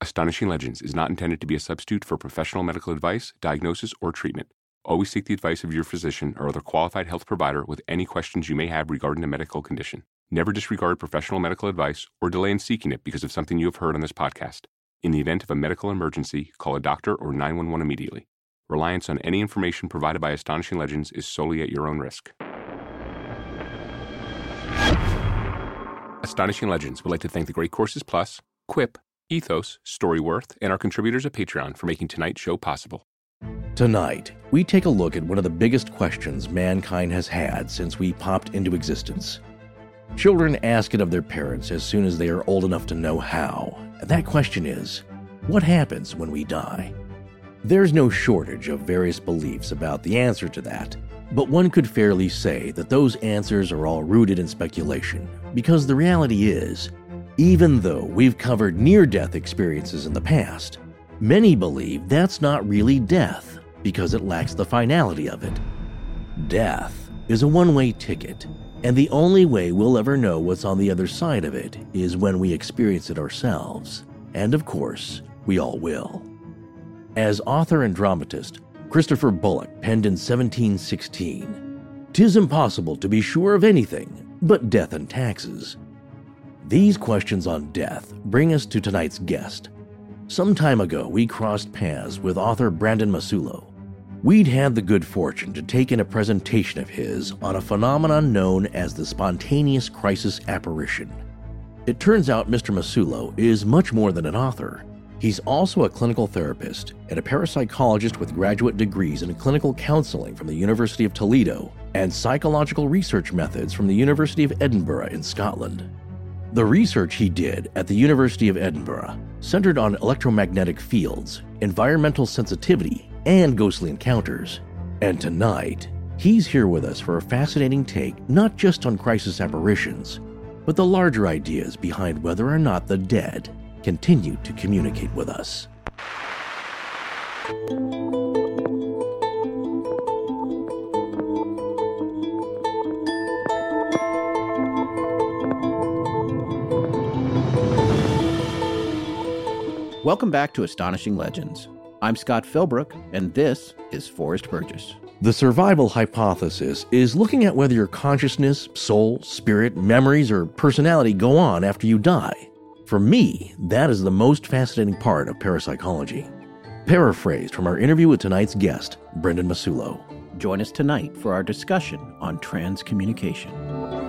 Astonishing Legends is not intended to be a substitute for professional medical advice, diagnosis, or treatment. Always seek the advice of your physician or other qualified health provider with any questions you may have regarding a medical condition. Never disregard professional medical advice or delay in seeking it because of something you have heard on this podcast. In the event of a medical emergency, call a doctor or 911 immediately. Reliance on any information provided by Astonishing Legends is solely at your own risk. Astonishing Legends would like to thank the Great Courses Plus, Quip, Ethos, Storyworth, and our contributors at Patreon for making tonight's show possible. Tonight, we take a look at one of the biggest questions mankind has had since we popped into existence. Children ask it of their parents as soon as they are old enough to know how, and that question is what happens when we die? There's no shortage of various beliefs about the answer to that, but one could fairly say that those answers are all rooted in speculation, because the reality is, even though we've covered near death experiences in the past, many believe that's not really death because it lacks the finality of it. Death is a one way ticket, and the only way we'll ever know what's on the other side of it is when we experience it ourselves. And of course, we all will. As author and dramatist, Christopher Bullock penned in 1716 Tis impossible to be sure of anything but death and taxes. These questions on death bring us to tonight's guest. Some time ago, we crossed paths with author Brandon Massullo. We'd had the good fortune to take in a presentation of his on a phenomenon known as the spontaneous crisis apparition. It turns out Mr. Massullo is much more than an author. He's also a clinical therapist and a parapsychologist with graduate degrees in clinical counseling from the University of Toledo and psychological research methods from the University of Edinburgh in Scotland. The research he did at the University of Edinburgh centered on electromagnetic fields, environmental sensitivity, and ghostly encounters. And tonight, he's here with us for a fascinating take not just on crisis apparitions, but the larger ideas behind whether or not the dead continue to communicate with us. Welcome back to Astonishing Legends. I'm Scott Philbrook, and this is Forrest Burgess. The survival hypothesis is looking at whether your consciousness, soul, spirit, memories, or personality go on after you die. For me, that is the most fascinating part of parapsychology. Paraphrased from our interview with tonight's guest, Brendan Massullo. Join us tonight for our discussion on transcommunication.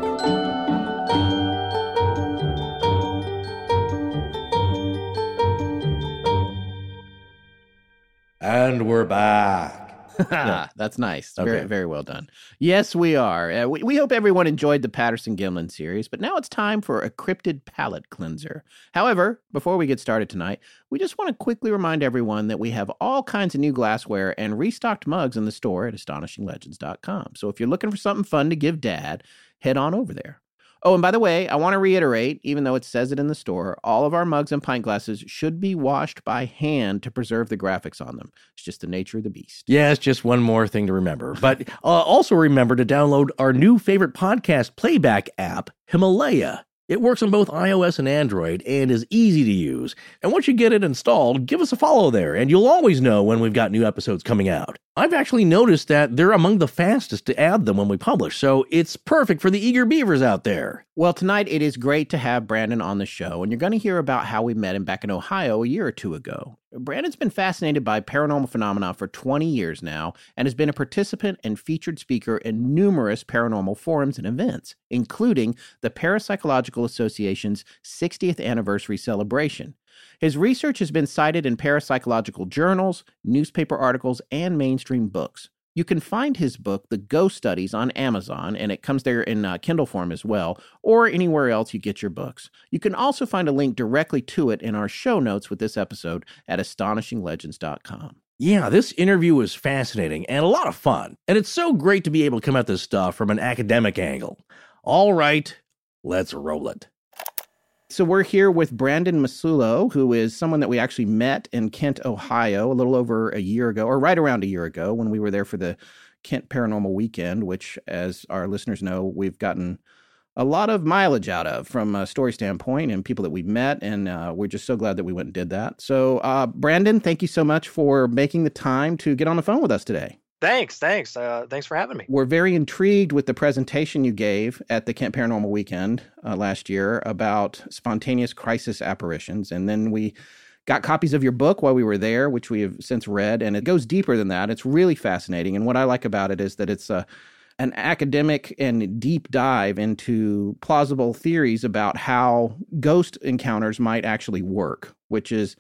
And we're back. That's nice. Okay. Very, very well done. Yes, we are. Uh, we, we hope everyone enjoyed the Patterson Gimlin series, but now it's time for a cryptid palate cleanser. However, before we get started tonight, we just want to quickly remind everyone that we have all kinds of new glassware and restocked mugs in the store at astonishinglegends.com. So if you're looking for something fun to give dad, head on over there. Oh, and by the way, I want to reiterate, even though it says it in the store, all of our mugs and pint glasses should be washed by hand to preserve the graphics on them. It's just the nature of the beast. Yeah, it's just one more thing to remember. But uh, also remember to download our new favorite podcast playback app, Himalaya. It works on both iOS and Android and is easy to use. And once you get it installed, give us a follow there, and you'll always know when we've got new episodes coming out. I've actually noticed that they're among the fastest to add them when we publish, so it's perfect for the eager beavers out there. Well, tonight it is great to have Brandon on the show, and you're going to hear about how we met him back in Ohio a year or two ago. Brandon's been fascinated by paranormal phenomena for 20 years now and has been a participant and featured speaker in numerous paranormal forums and events, including the Parapsychological Association's 60th anniversary celebration. His research has been cited in parapsychological journals, newspaper articles, and mainstream books. You can find his book, The Ghost Studies, on Amazon, and it comes there in uh, Kindle form as well, or anywhere else you get your books. You can also find a link directly to it in our show notes with this episode at astonishinglegends.com. Yeah, this interview was fascinating and a lot of fun. And it's so great to be able to come at this stuff from an academic angle. All right, let's roll it. So we're here with Brandon Massullo, who is someone that we actually met in Kent, Ohio, a little over a year ago, or right around a year ago, when we were there for the Kent Paranormal Weekend, which, as our listeners know, we've gotten a lot of mileage out of from a story standpoint and people that we've met. And uh, we're just so glad that we went and did that. So, uh, Brandon, thank you so much for making the time to get on the phone with us today. Thanks, thanks, uh, thanks for having me. We're very intrigued with the presentation you gave at the Kent Paranormal Weekend uh, last year about spontaneous crisis apparitions, and then we got copies of your book while we were there, which we have since read, and it goes deeper than that. It's really fascinating, and what I like about it is that it's a an academic and deep dive into plausible theories about how ghost encounters might actually work, which is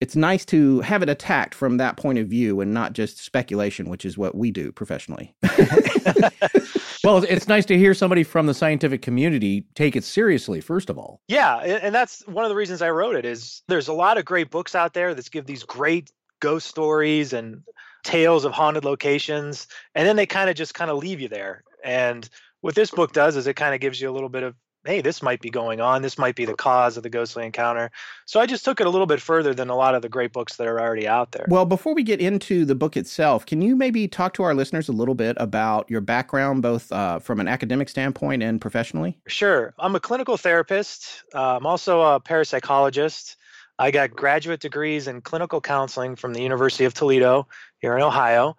it's nice to have it attacked from that point of view and not just speculation, which is what we do professionally. well, it's nice to hear somebody from the scientific community take it seriously, first of all. Yeah, and that's one of the reasons I wrote it is there's a lot of great books out there that give these great ghost stories and tales of haunted locations and then they kind of just kind of leave you there. And what this book does is it kind of gives you a little bit of hey, this might be going on. This might be the cause of the ghostly encounter. So I just took it a little bit further than a lot of the great books that are already out there. Well, before we get into the book itself, can you maybe talk to our listeners a little bit about your background, both uh, from an academic standpoint and professionally? Sure. I'm a clinical therapist. Uh, I'm also a parapsychologist. I got graduate degrees in clinical counseling from the University of Toledo here in Ohio.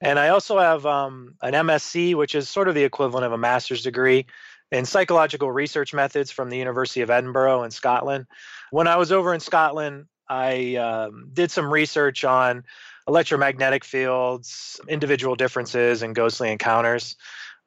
And I also have um, an MSc, which is sort of the equivalent of a master's degree in psychological research methods from the University of Edinburgh in Scotland. When I was over in Scotland, I um, did some research on electromagnetic fields, individual differences, and ghostly encounters.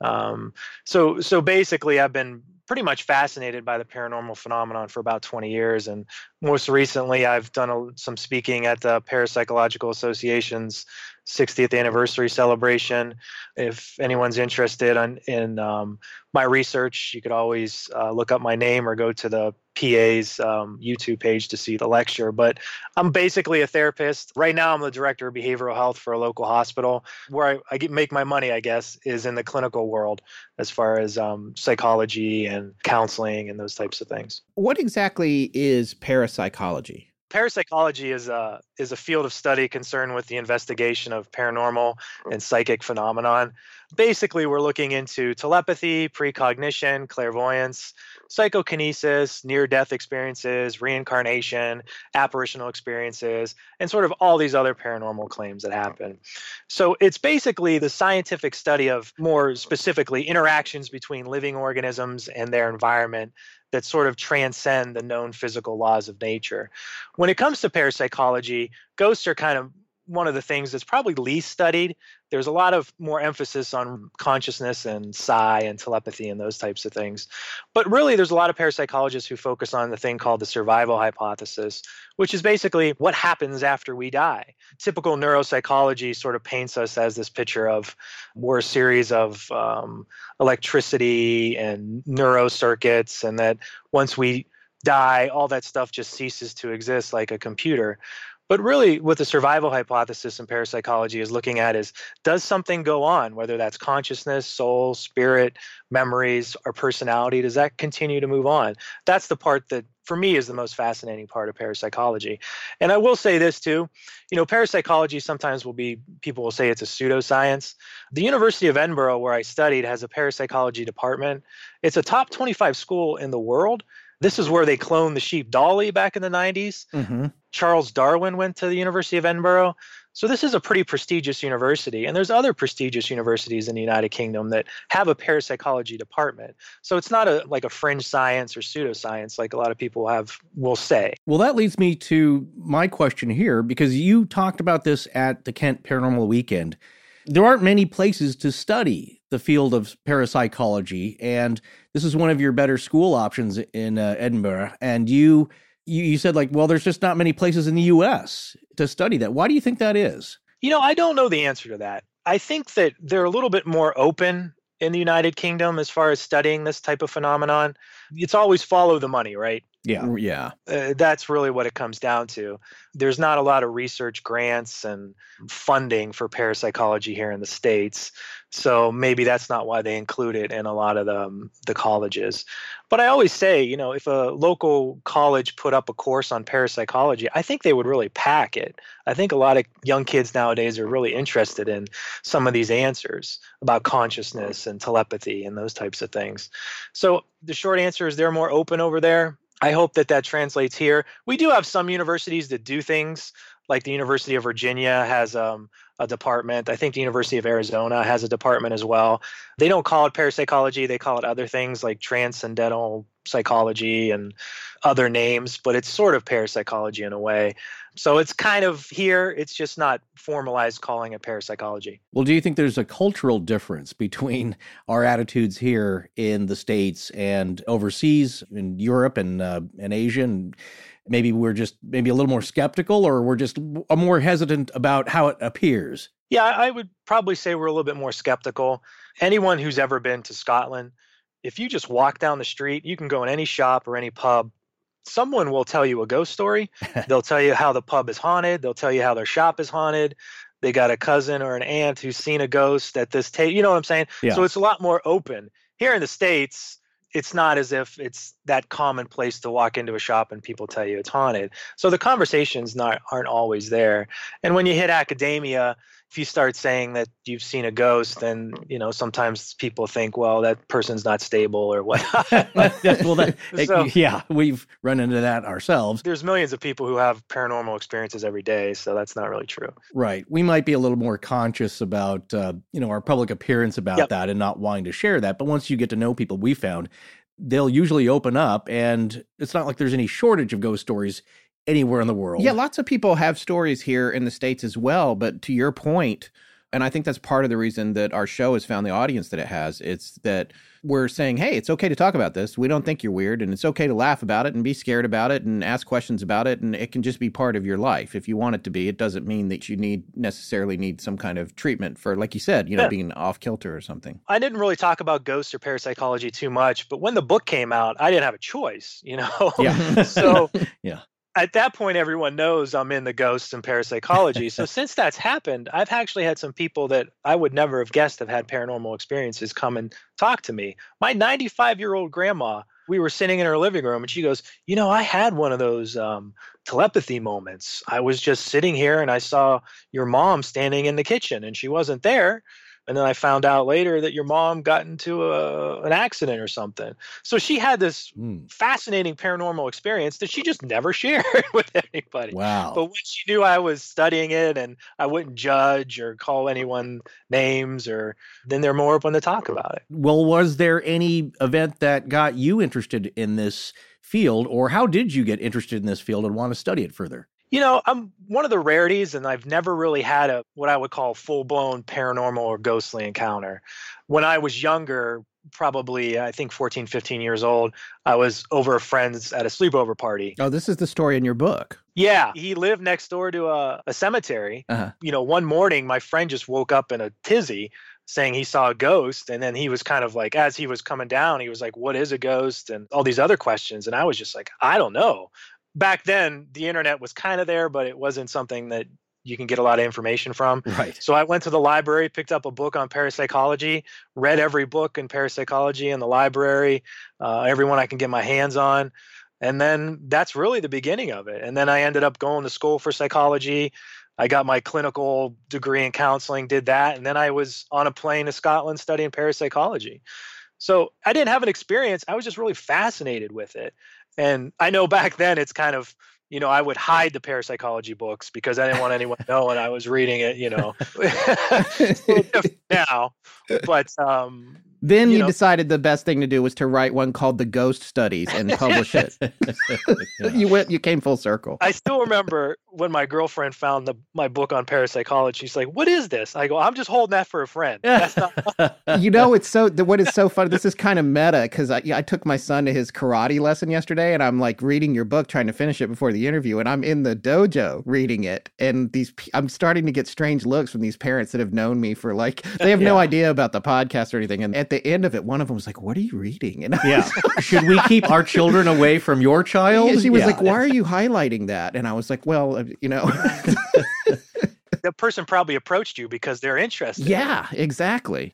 Um, so, so basically, I've been pretty much fascinated by the paranormal phenomenon for about 20 years. And most recently, I've done a, some speaking at the Parapsychological Association's 60th anniversary celebration. If anyone's interested in, in um, my research, you could always uh, look up my name or go to the PA's um, YouTube page to see the lecture. But I'm basically a therapist. Right now, I'm the director of behavioral health for a local hospital. Where I, I get, make my money, I guess, is in the clinical world as far as um, psychology and counseling and those types of things. What exactly is parapsychology? Parapsychology is a is a field of study concerned with the investigation of paranormal and psychic phenomenon. Basically, we're looking into telepathy, precognition, clairvoyance, psychokinesis, near death experiences, reincarnation, apparitional experiences, and sort of all these other paranormal claims that happen. So it's basically the scientific study of more specifically interactions between living organisms and their environment that sort of transcend the known physical laws of nature. When it comes to parapsychology, ghosts are kind of one of the things that's probably least studied. There's a lot of more emphasis on consciousness and psi and telepathy and those types of things. But really, there's a lot of parapsychologists who focus on the thing called the survival hypothesis, which is basically what happens after we die. Typical neuropsychology sort of paints us as this picture of we're a series of um, electricity and neurocircuits, and that once we die, all that stuff just ceases to exist like a computer. But really, what the survival hypothesis in parapsychology is looking at is does something go on, whether that's consciousness, soul, spirit, memories, or personality? Does that continue to move on? That's the part that, for me, is the most fascinating part of parapsychology. And I will say this too you know, parapsychology sometimes will be, people will say it's a pseudoscience. The University of Edinburgh, where I studied, has a parapsychology department. It's a top 25 school in the world this is where they cloned the sheep Dolly back in the 90s. Mm-hmm. Charles Darwin went to the University of Edinburgh. So this is a pretty prestigious university, and there's other prestigious universities in the United Kingdom that have a parapsychology department. So it's not a like a fringe science or pseudoscience like a lot of people have will say. Well, that leads me to my question here because you talked about this at the Kent Paranormal Weekend. There aren't many places to study the field of parapsychology, and this is one of your better school options in uh, Edinburgh. And you you, you said like, well, there's just not many places in the U.S. to study that. Why do you think that is? You know, I don't know the answer to that. I think that they're a little bit more open in the United Kingdom as far as studying this type of phenomenon. It's always follow the money, right? Yeah. Yeah. Uh, that's really what it comes down to. There's not a lot of research grants and funding for parapsychology here in the States. So maybe that's not why they include it in a lot of the, um, the colleges. But I always say, you know, if a local college put up a course on parapsychology, I think they would really pack it. I think a lot of young kids nowadays are really interested in some of these answers about consciousness and telepathy and those types of things. So the short answer is they're more open over there. I hope that that translates here. We do have some universities that do things like the University of Virginia has um, a department. I think the University of Arizona has a department as well. They don't call it parapsychology, they call it other things like transcendental psychology and other names, but it's sort of parapsychology in a way. So it's kind of here, it's just not formalized calling it parapsychology. Well, do you think there's a cultural difference between our attitudes here in the States and overseas in Europe and, uh, and Asia? And maybe we're just maybe a little more skeptical or we're just more hesitant about how it appears? Yeah, I would probably say we're a little bit more skeptical. Anyone who's ever been to Scotland, if you just walk down the street, you can go in any shop or any pub someone will tell you a ghost story. They'll tell you how the pub is haunted. They'll tell you how their shop is haunted. They got a cousin or an aunt who's seen a ghost at this table. You know what I'm saying? Yeah. So it's a lot more open. Here in the States, it's not as if it's that commonplace to walk into a shop and people tell you it's haunted. So the conversations not aren't always there. And when you hit academia, if you start saying that you've seen a ghost, then you know sometimes people think, well, that person's not stable or what. well, that, so, yeah, we've run into that ourselves. There's millions of people who have paranormal experiences every day, so that's not really true. Right. We might be a little more conscious about uh, you know our public appearance about yep. that and not wanting to share that. But once you get to know people, we found they'll usually open up, and it's not like there's any shortage of ghost stories anywhere in the world. Yeah, lots of people have stories here in the States as well. But to your point, and I think that's part of the reason that our show has found the audience that it has. It's that we're saying, hey, it's okay to talk about this. We don't think you're weird, and it's okay to laugh about it and be scared about it and ask questions about it, and it can just be part of your life if you want it to be. It doesn't mean that you need necessarily need some kind of treatment for, like you said, you know, yeah. being off kilter or something. I didn't really talk about ghosts or parapsychology too much, but when the book came out, I didn't have a choice, you know. Yeah. so yeah at that point everyone knows i'm in the ghosts and parapsychology. So since that's happened i've actually had some people that i would never have guessed have had paranormal experiences come and talk to me. My 95 year old grandma we were sitting in her living room and she goes you know i had one of those um, telepathy moments. I was just sitting here and i saw your mom standing in the kitchen and she wasn't there and then I found out later that your mom got into a, an accident or something. So she had this mm. fascinating paranormal experience that she just never shared with anybody. Wow. But when she knew I was studying it and I wouldn't judge or call anyone names or then they're more open to talk about it. Well, was there any event that got you interested in this field or how did you get interested in this field and want to study it further? You know, I'm one of the rarities, and I've never really had a what I would call full blown paranormal or ghostly encounter. When I was younger, probably I think 14, 15 years old, I was over a friend's at a sleepover party. Oh, this is the story in your book. Yeah, he lived next door to a, a cemetery. Uh-huh. You know, one morning my friend just woke up in a tizzy saying he saw a ghost and then he was kind of like as he was coming down he was like what is a ghost and all these other questions and i was just like i don't know back then the internet was kind of there, but it wasn't something that you can get a lot of information from. Right. So I went to the library, picked up a book on parapsychology, read every book in parapsychology in the library, uh, everyone I can get my hands on. And then that's really the beginning of it. And then I ended up going to school for psychology. I got my clinical degree in counseling, did that. And then I was on a plane to Scotland studying parapsychology. So I didn't have an experience. I was just really fascinated with it. And I know back then it's kind of, you know, I would hide the parapsychology books because I didn't want anyone knowing I was reading it, you know. now, but um, then you, you know- decided the best thing to do was to write one called The Ghost Studies and publish it. you went you came full circle. I still remember when my girlfriend found the my book on parapsychology. She's like, "What is this?" I go, "I'm just holding that for a friend." That's not you know, it's so what is so funny. This is kind of meta because I, I took my son to his karate lesson yesterday, and I'm like reading your book, trying to finish it before the interview, and I'm in the dojo reading it, and these I'm starting to get strange looks from these parents that have known me for like they have no idea about the podcast or anything. And at the end of it, one of them was like, "What are you reading?" And I Yeah. Should we keep our children away from your child? Yeah, she was Yeah. like, "Why are you highlighting that?" And I was like, "Well, you know, the person probably approached you because they're interested. yeah, exactly."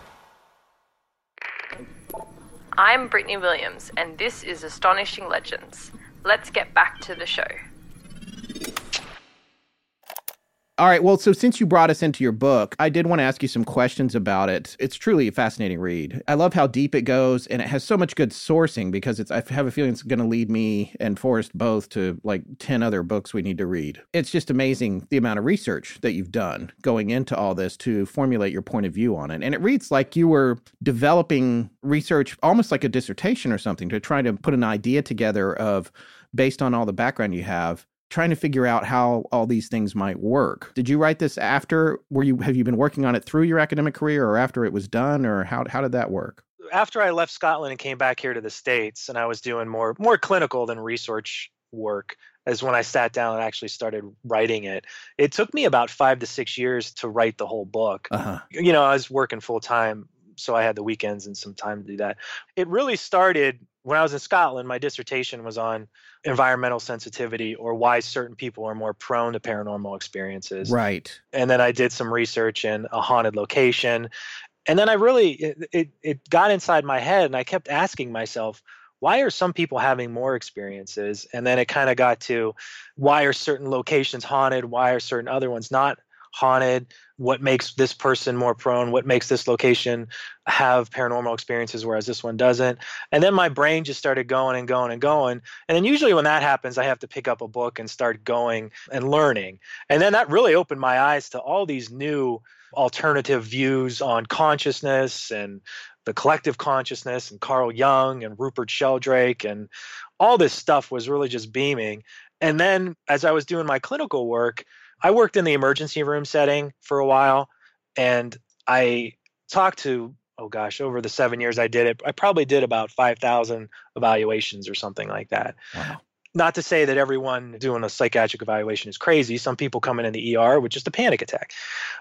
I'm Brittany Williams, and this is Astonishing Legends. Let's get back to the show. All right. Well, so since you brought us into your book, I did want to ask you some questions about it. It's truly a fascinating read. I love how deep it goes, and it has so much good sourcing because it's. I have a feeling it's going to lead me and Forrest both to like ten other books we need to read. It's just amazing the amount of research that you've done going into all this to formulate your point of view on it. And it reads like you were developing research, almost like a dissertation or something, to try to put an idea together of based on all the background you have trying to figure out how all these things might work. Did you write this after were you have you been working on it through your academic career or after it was done or how how did that work? After I left Scotland and came back here to the States, and I was doing more more clinical than research work, as when I sat down and actually started writing it. It took me about five to six years to write the whole book. Uh-huh. you know, I was working full time, so I had the weekends and some time to do that. It really started when I was in Scotland. My dissertation was on environmental sensitivity or why certain people are more prone to paranormal experiences. Right. And then I did some research in a haunted location. And then I really, it, it, it got inside my head and I kept asking myself, why are some people having more experiences? And then it kind of got to why are certain locations haunted? Why are certain other ones not haunted? What makes this person more prone? What makes this location have paranormal experiences whereas this one doesn't? And then my brain just started going and going and going. And then usually when that happens, I have to pick up a book and start going and learning. And then that really opened my eyes to all these new alternative views on consciousness and the collective consciousness and Carl Jung and Rupert Sheldrake and all this stuff was really just beaming. And then as I was doing my clinical work, I worked in the emergency room setting for a while and I talked to oh gosh, over the 7 years I did it, I probably did about 5,000 evaluations or something like that. Wow. Not to say that everyone doing a psychiatric evaluation is crazy. Some people come in in the ER with just a panic attack.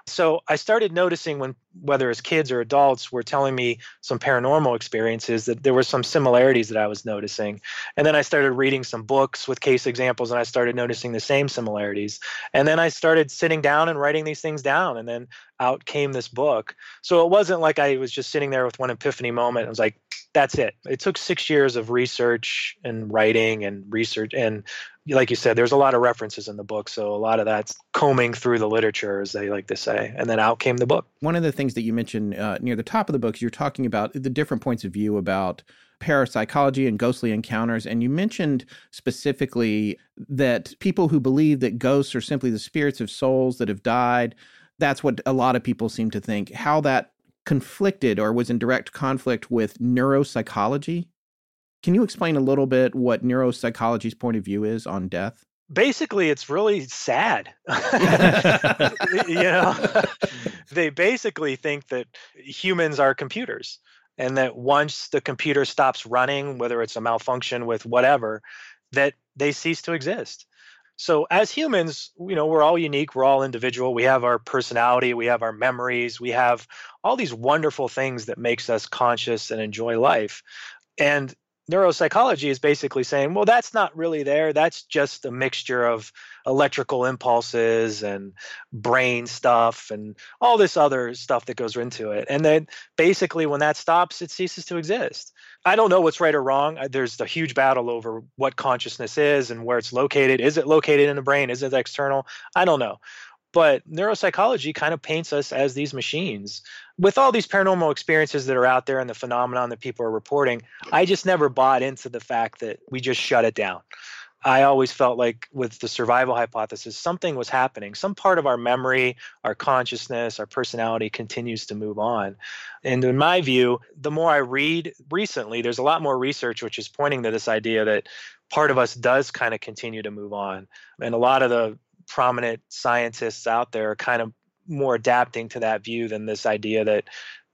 So I started noticing when, whether as kids or adults, were telling me some paranormal experiences that there were some similarities that I was noticing. And then I started reading some books with case examples and I started noticing the same similarities. And then I started sitting down and writing these things down. And then out came this book. So it wasn't like I was just sitting there with one epiphany moment. I was like, that's it. It took six years of research and writing and research. And like you said, there's a lot of references in the book. So a lot of that's combing through the literature, as they like to say. And then out came the book. One of the things that you mentioned uh, near the top of the book, is you're talking about the different points of view about parapsychology and ghostly encounters. And you mentioned specifically that people who believe that ghosts are simply the spirits of souls that have died, that's what a lot of people seem to think. How that conflicted or was in direct conflict with neuropsychology. Can you explain a little bit what neuropsychology's point of view is on death? basically it's really sad you know they basically think that humans are computers and that once the computer stops running whether it's a malfunction with whatever that they cease to exist so as humans you know we're all unique we're all individual we have our personality we have our memories we have all these wonderful things that makes us conscious and enjoy life. And neuropsychology is basically saying, well, that's not really there. That's just a mixture of electrical impulses and brain stuff and all this other stuff that goes into it. And then basically, when that stops, it ceases to exist. I don't know what's right or wrong. There's a huge battle over what consciousness is and where it's located. Is it located in the brain? Is it external? I don't know. But neuropsychology kind of paints us as these machines. With all these paranormal experiences that are out there and the phenomenon that people are reporting, I just never bought into the fact that we just shut it down. I always felt like with the survival hypothesis, something was happening. Some part of our memory, our consciousness, our personality continues to move on. And in my view, the more I read recently, there's a lot more research which is pointing to this idea that part of us does kind of continue to move on. And a lot of the prominent scientists out there are kind of more adapting to that view than this idea that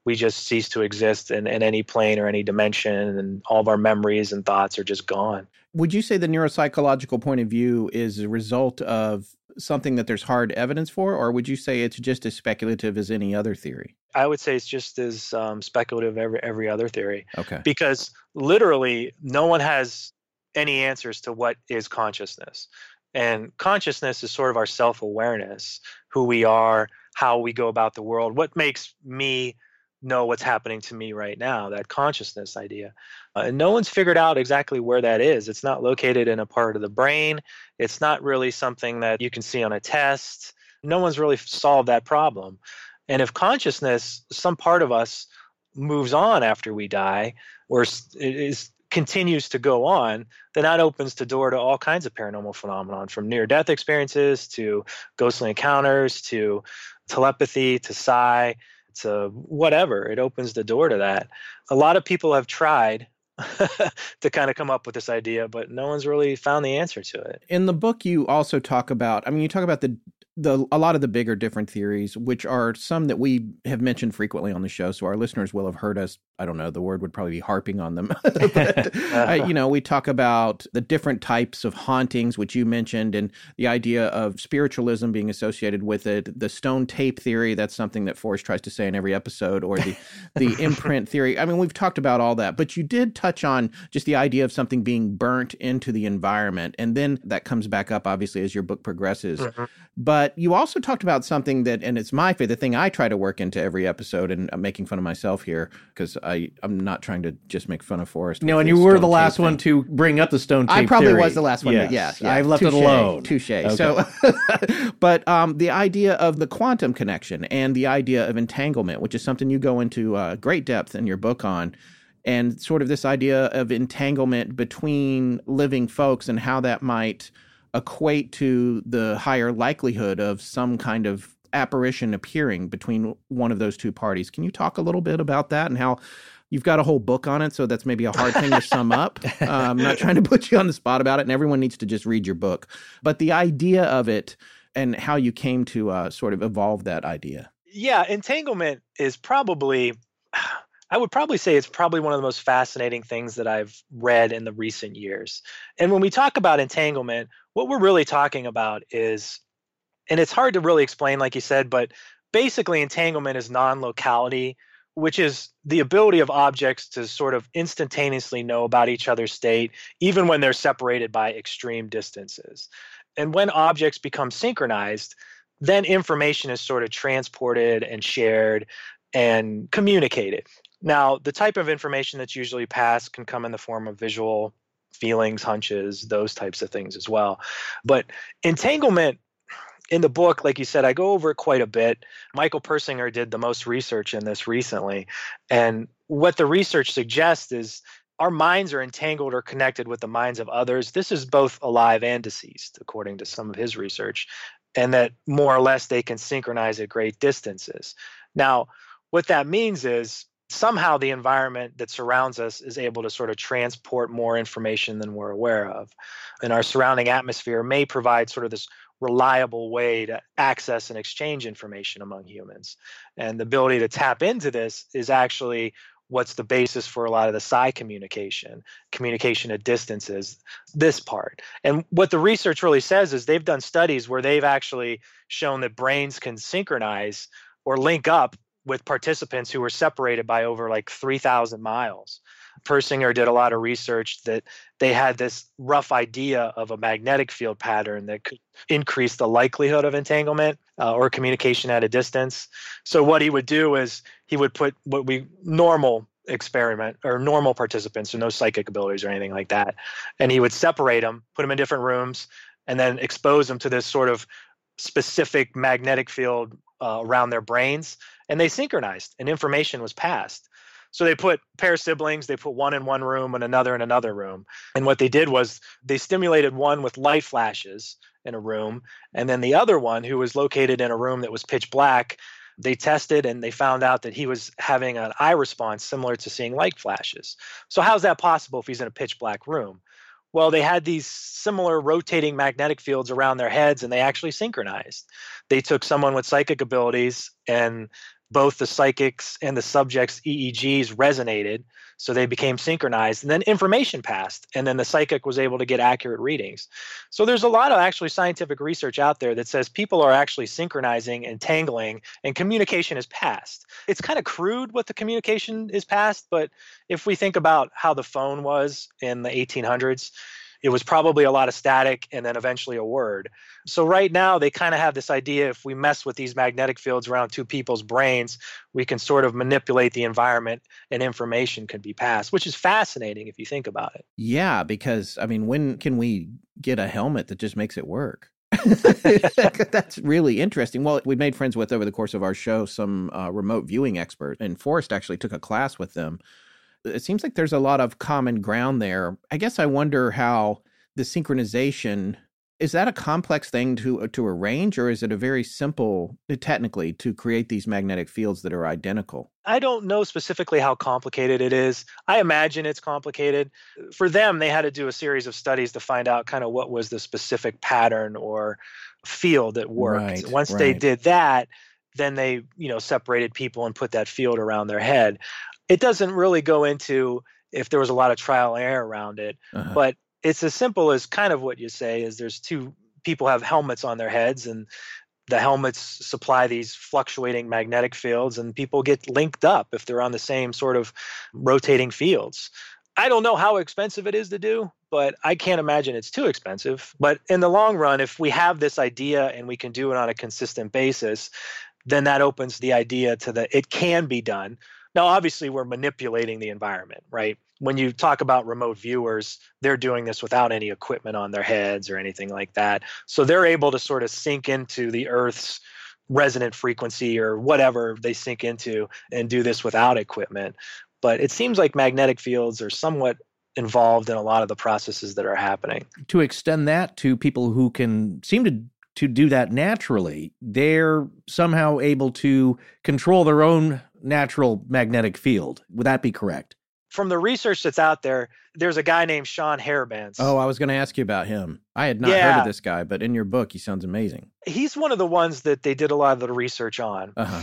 we just cease to exist in, in any plane or any dimension and all of our memories and thoughts are just gone. Would you say the neuropsychological point of view is a result of something that there's hard evidence for, or would you say it's just as speculative as any other theory? I would say it's just as um, speculative every every other theory. Okay. Because literally, no one has any answers to what is consciousness. And consciousness is sort of our self awareness, who we are, how we go about the world, what makes me know what's happening to me right now, that consciousness idea. Uh, and no one's figured out exactly where that is. It's not located in a part of the brain, it's not really something that you can see on a test. No one's really solved that problem. And if consciousness, some part of us, moves on after we die, or is continues to go on, then that opens the door to all kinds of paranormal phenomenon from near death experiences to ghostly encounters to telepathy to psi to whatever. It opens the door to that. A lot of people have tried to kind of come up with this idea, but no one's really found the answer to it. In the book, you also talk about, I mean, you talk about the the a lot of the bigger different theories, which are some that we have mentioned frequently on the show, so our listeners will have heard us. I don't know, the word would probably be harping on them, but uh, you know, we talk about the different types of hauntings, which you mentioned, and the idea of spiritualism being associated with it. The stone tape theory, that's something that Forrest tries to say in every episode, or the the imprint theory. I mean, we've talked about all that, but you did touch on just the idea of something being burnt into the environment, and then that comes back up obviously as your book progresses. Mm-hmm. But but you also talked about something that, and it's my favorite thing I try to work into every episode, and I'm making fun of myself here because I I'm not trying to just make fun of Forrest. No, and you were the last one to bring up the stone tape. I probably theory. was the last one. Yes, yes, yes. I've left Touché, it alone. Touche. Okay. So, but um, the idea of the quantum connection and the idea of entanglement, which is something you go into uh, great depth in your book on and sort of this idea of entanglement between living folks and how that might equate to the higher likelihood of some kind of apparition appearing between one of those two parties. Can you talk a little bit about that and how you've got a whole book on it, so that's maybe a hard thing to sum up. Uh, I'm not trying to put you on the spot about it, and everyone needs to just read your book. But the idea of it and how you came to uh, sort of evolve that idea. Yeah, entanglement is probably I would probably say it's probably one of the most fascinating things that I've read in the recent years. And when we talk about entanglement, what we're really talking about is, and it's hard to really explain, like you said, but basically, entanglement is non locality, which is the ability of objects to sort of instantaneously know about each other's state, even when they're separated by extreme distances. And when objects become synchronized, then information is sort of transported and shared and communicated. Now, the type of information that's usually passed can come in the form of visual feelings, hunches, those types of things as well. But entanglement in the book, like you said, I go over it quite a bit. Michael Persinger did the most research in this recently. And what the research suggests is our minds are entangled or connected with the minds of others. This is both alive and deceased, according to some of his research, and that more or less they can synchronize at great distances. Now, what that means is somehow the environment that surrounds us is able to sort of transport more information than we're aware of. And our surrounding atmosphere may provide sort of this reliable way to access and exchange information among humans. And the ability to tap into this is actually what's the basis for a lot of the psi communication, communication at distances, this part. And what the research really says is they've done studies where they've actually shown that brains can synchronize or link up with participants who were separated by over like 3,000 miles. Persinger did a lot of research that they had this rough idea of a magnetic field pattern that could increase the likelihood of entanglement uh, or communication at a distance. So what he would do is he would put what we normal experiment or normal participants, so no psychic abilities or anything like that, and he would separate them, put them in different rooms, and then expose them to this sort of specific magnetic field uh, around their brains, and they synchronized, and information was passed. So they put pair siblings, they put one in one room and another in another room. And what they did was they stimulated one with light flashes in a room, and then the other one, who was located in a room that was pitch black, they tested and they found out that he was having an eye response similar to seeing light flashes. So, how's that possible if he's in a pitch black room? Well, they had these similar rotating magnetic fields around their heads and they actually synchronized. They took someone with psychic abilities and both the psychics and the subjects EEGs resonated, so they became synchronized, and then information passed, and then the psychic was able to get accurate readings. So there's a lot of actually scientific research out there that says people are actually synchronizing and tangling, and communication is passed. It's kind of crude what the communication is passed, but if we think about how the phone was in the 1800s, it was probably a lot of static and then eventually a word. So right now they kind of have this idea if we mess with these magnetic fields around two people's brains, we can sort of manipulate the environment and information can be passed, which is fascinating if you think about it. Yeah, because I mean, when can we get a helmet that just makes it work? That's really interesting. Well, we made friends with over the course of our show some uh, remote viewing expert, and Forrest actually took a class with them it seems like there's a lot of common ground there. I guess I wonder how the synchronization is that a complex thing to uh, to arrange or is it a very simple uh, technically to create these magnetic fields that are identical? I don't know specifically how complicated it is. I imagine it's complicated. For them they had to do a series of studies to find out kind of what was the specific pattern or field that worked. Right, once right. they did that then they you know separated people and put that field around their head it doesn't really go into if there was a lot of trial and error around it, uh-huh. but it's as simple as kind of what you say is there's two people have helmets on their heads and the helmets supply these fluctuating magnetic fields and people get linked up if they're on the same sort of rotating fields. I don't know how expensive it is to do, but I can't imagine it's too expensive. But in the long run, if we have this idea and we can do it on a consistent basis, then that opens the idea to that it can be done. Now, obviously, we're manipulating the environment, right? When you talk about remote viewers, they're doing this without any equipment on their heads or anything like that. So they're able to sort of sink into the Earth's resonant frequency or whatever they sink into and do this without equipment. But it seems like magnetic fields are somewhat involved in a lot of the processes that are happening. To extend that to people who can seem to to do that naturally, they're somehow able to control their own natural magnetic field. Would that be correct? From the research that's out there, there's a guy named Sean Harribance. Oh, I was going to ask you about him. I had not yeah. heard of this guy, but in your book, he sounds amazing. He's one of the ones that they did a lot of the research on. Uh-huh.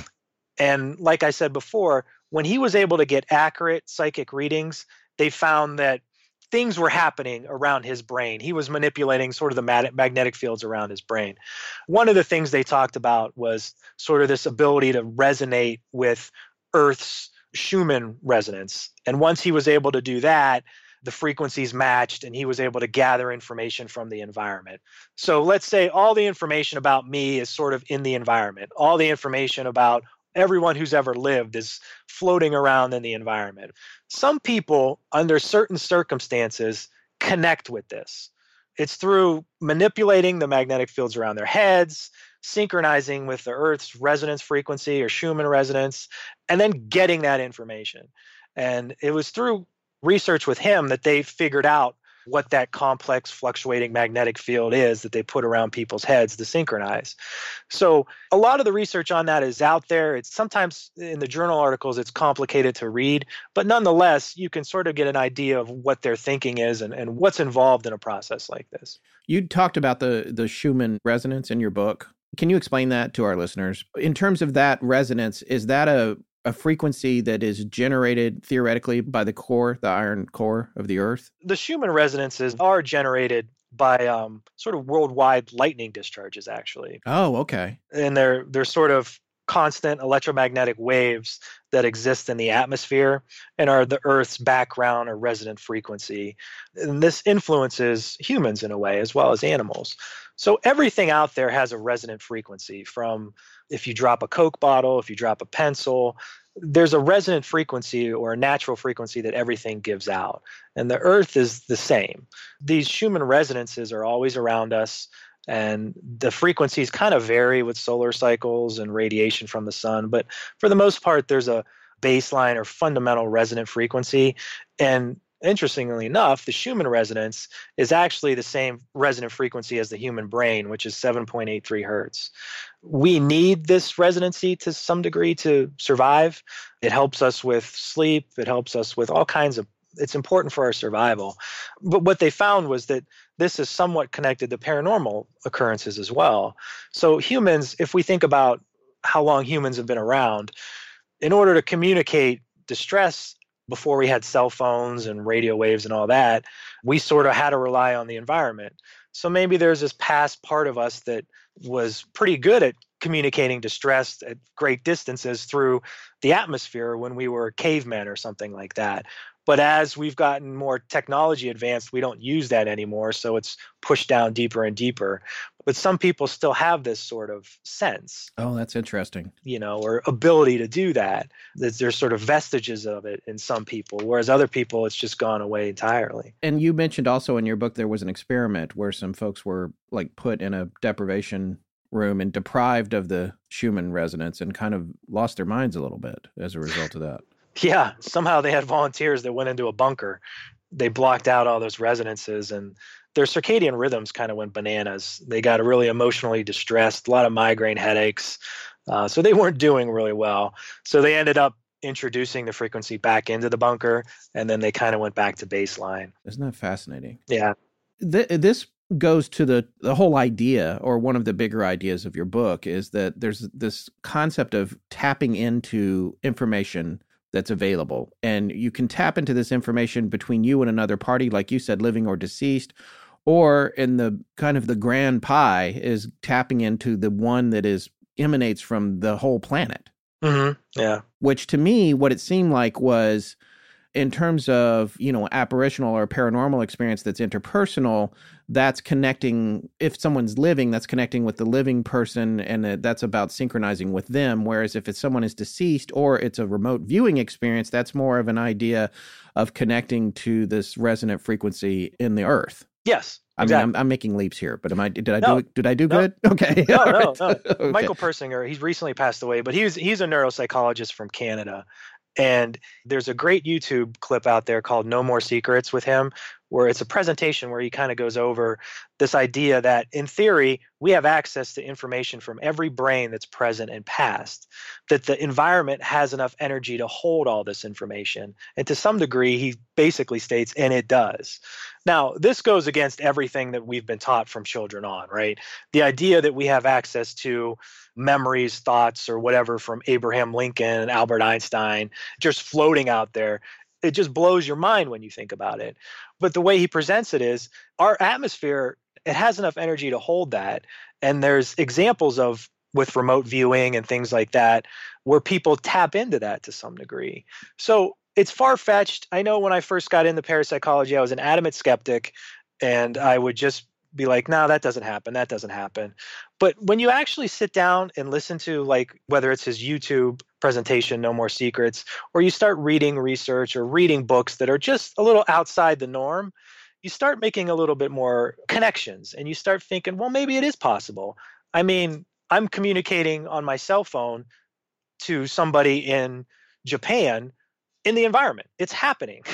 And like I said before, when he was able to get accurate psychic readings, they found that things were happening around his brain. He was manipulating sort of the magnetic fields around his brain. One of the things they talked about was sort of this ability to resonate with Earth's Schumann resonance. And once he was able to do that, the frequencies matched and he was able to gather information from the environment. So let's say all the information about me is sort of in the environment. All the information about everyone who's ever lived is floating around in the environment. Some people, under certain circumstances, connect with this. It's through manipulating the magnetic fields around their heads, synchronizing with the Earth's resonance frequency or Schumann resonance, and then getting that information. And it was through research with him that they figured out what that complex fluctuating magnetic field is that they put around people's heads to synchronize. So a lot of the research on that is out there. It's sometimes in the journal articles it's complicated to read, but nonetheless you can sort of get an idea of what their thinking is and, and what's involved in a process like this. You talked about the the Schumann resonance in your book. Can you explain that to our listeners? In terms of that resonance, is that a a frequency that is generated theoretically by the core, the iron core of the Earth? The Schumann resonances are generated by um, sort of worldwide lightning discharges, actually. Oh, okay. And they're they're sort of constant electromagnetic waves that exist in the atmosphere and are the Earth's background or resonant frequency. And this influences humans in a way as well as animals. So everything out there has a resonant frequency from if you drop a Coke bottle, if you drop a pencil, there's a resonant frequency or a natural frequency that everything gives out. And the earth is the same. These Schumann resonances are always around us and the frequencies kind of vary with solar cycles and radiation from the sun, but for the most part there's a baseline or fundamental resonant frequency and interestingly enough, the Schumann resonance is actually the same resonant frequency as the human brain, which is 7.83 hertz. We need this resonancy to some degree to survive. It helps us with sleep, it helps us with all kinds of it's important for our survival. But what they found was that this is somewhat connected to paranormal occurrences as well. So humans, if we think about how long humans have been around, in order to communicate distress before we had cell phones and radio waves and all that, we sort of had to rely on the environment. So maybe there's this past part of us that was pretty good at communicating distress at great distances through the atmosphere when we were cavemen or something like that. But as we've gotten more technology advanced, we don't use that anymore. So it's pushed down deeper and deeper. But some people still have this sort of sense. Oh, that's interesting. You know, or ability to do that. There's sort of vestiges of it in some people, whereas other people, it's just gone away entirely. And you mentioned also in your book there was an experiment where some folks were like put in a deprivation room and deprived of the Schumann resonance and kind of lost their minds a little bit as a result of that. Yeah, somehow they had volunteers that went into a bunker. They blocked out all those resonances and their circadian rhythms kind of went bananas. They got really emotionally distressed, a lot of migraine headaches. Uh, so they weren't doing really well. So they ended up introducing the frequency back into the bunker and then they kind of went back to baseline. Isn't that fascinating? Yeah. Th- this goes to the the whole idea or one of the bigger ideas of your book is that there's this concept of tapping into information that's available. And you can tap into this information between you and another party, like you said, living or deceased, or in the kind of the grand pie is tapping into the one that is emanates from the whole planet. Mm-hmm. Yeah. Which to me, what it seemed like was in terms of you know apparitional or paranormal experience that's interpersonal that's connecting if someone's living that's connecting with the living person and that's about synchronizing with them whereas if it's someone is deceased or it's a remote viewing experience that's more of an idea of connecting to this resonant frequency in the earth yes I exactly. mean, I'm, I'm, making leaps here, but am I? Did I no, do? Did I do no, good? Okay. No, no, right. no. okay. Michael Persinger, he's recently passed away, but he's he's a neuropsychologist from Canada, and there's a great YouTube clip out there called No More Secrets with him, where it's a presentation where he kind of goes over this idea that in theory, we have access to information from every brain that's present and past, that the environment has enough energy to hold all this information. And to some degree, he basically states, and it does. Now, this goes against everything that we've been taught from children on, right? The idea that we have access to memories, thoughts, or whatever from Abraham Lincoln and Albert Einstein just floating out there. It just blows your mind when you think about it. But the way he presents it is our atmosphere, it has enough energy to hold that. And there's examples of with remote viewing and things like that where people tap into that to some degree. So it's far fetched. I know when I first got into parapsychology, I was an adamant skeptic and I would just be like, no, that doesn't happen. That doesn't happen. But when you actually sit down and listen to, like, whether it's his YouTube presentation, No More Secrets, or you start reading research or reading books that are just a little outside the norm, you start making a little bit more connections and you start thinking, well, maybe it is possible. I mean, I'm communicating on my cell phone to somebody in Japan in the environment. It's happening.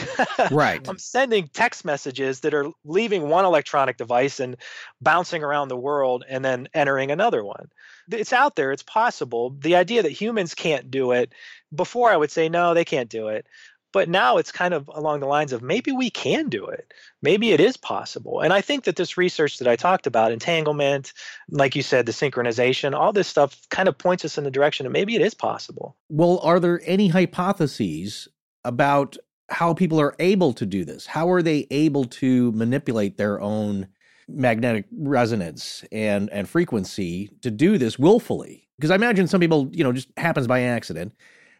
Right. I'm sending text messages that are leaving one electronic device and bouncing around the world and then entering another one. It's out there, it's possible. The idea that humans can't do it, before I would say, no, they can't do it. But now it's kind of along the lines of maybe we can do it. Maybe it is possible. And I think that this research that I talked about, entanglement, like you said, the synchronization, all this stuff kind of points us in the direction of maybe it is possible. Well, are there any hypotheses about how people are able to do this? How are they able to manipulate their own magnetic resonance and and frequency to do this willfully? Because I imagine some people, you know, just happens by accident.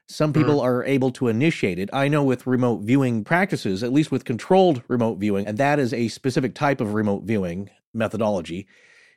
Some people mm-hmm. are able to initiate it. I know with remote viewing practices, at least with controlled remote viewing, and that is a specific type of remote viewing methodology.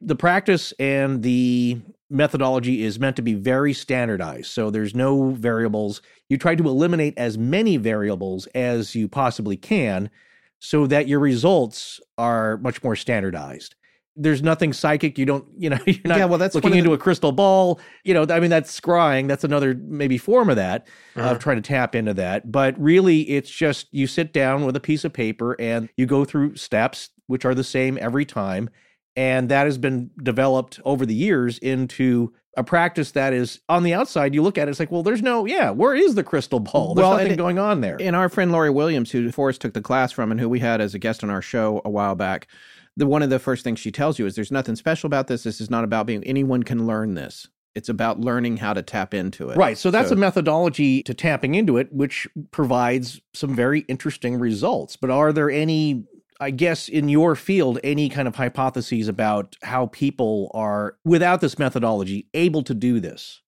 The practice and the methodology is meant to be very standardized. So there's no variables. You try to eliminate as many variables as you possibly can so that your results are much more standardized there's nothing psychic. You don't, you know, you're not yeah, well, that's looking into the... a crystal ball. You know, I mean, that's scrying. That's another maybe form of that, uh-huh. of trying to tap into that. But really, it's just you sit down with a piece of paper and you go through steps, which are the same every time. And that has been developed over the years into a practice that is on the outside. You look at it, it's like, well, there's no, yeah, where is the crystal ball? There's well, nothing going on there. And our friend Laurie Williams, who Forrest took the class from and who we had as a guest on our show a while back, the one of the first things she tells you is there's nothing special about this. This is not about being anyone can learn this. It's about learning how to tap into it. Right. So that's so, a methodology to tapping into it, which provides some very interesting results. But are there any, I guess, in your field, any kind of hypotheses about how people are, without this methodology, able to do this?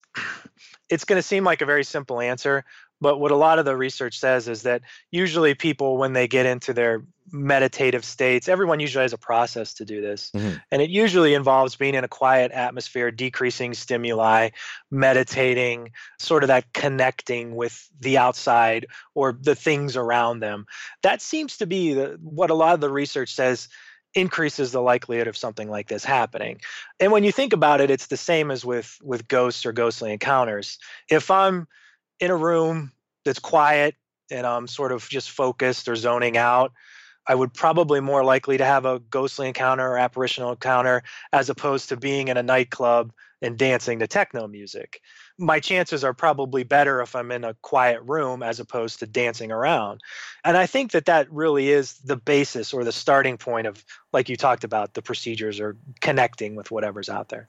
It's going to seem like a very simple answer, but what a lot of the research says is that usually people, when they get into their meditative states, everyone usually has a process to do this. Mm-hmm. And it usually involves being in a quiet atmosphere, decreasing stimuli, meditating, sort of that connecting with the outside or the things around them. That seems to be the, what a lot of the research says increases the likelihood of something like this happening. And when you think about it, it's the same as with with ghosts or ghostly encounters. If I'm in a room that's quiet and I'm sort of just focused or zoning out, I would probably more likely to have a ghostly encounter or apparitional encounter as opposed to being in a nightclub and dancing to techno music. My chances are probably better if I'm in a quiet room as opposed to dancing around. And I think that that really is the basis or the starting point of, like you talked about, the procedures or connecting with whatever's out there.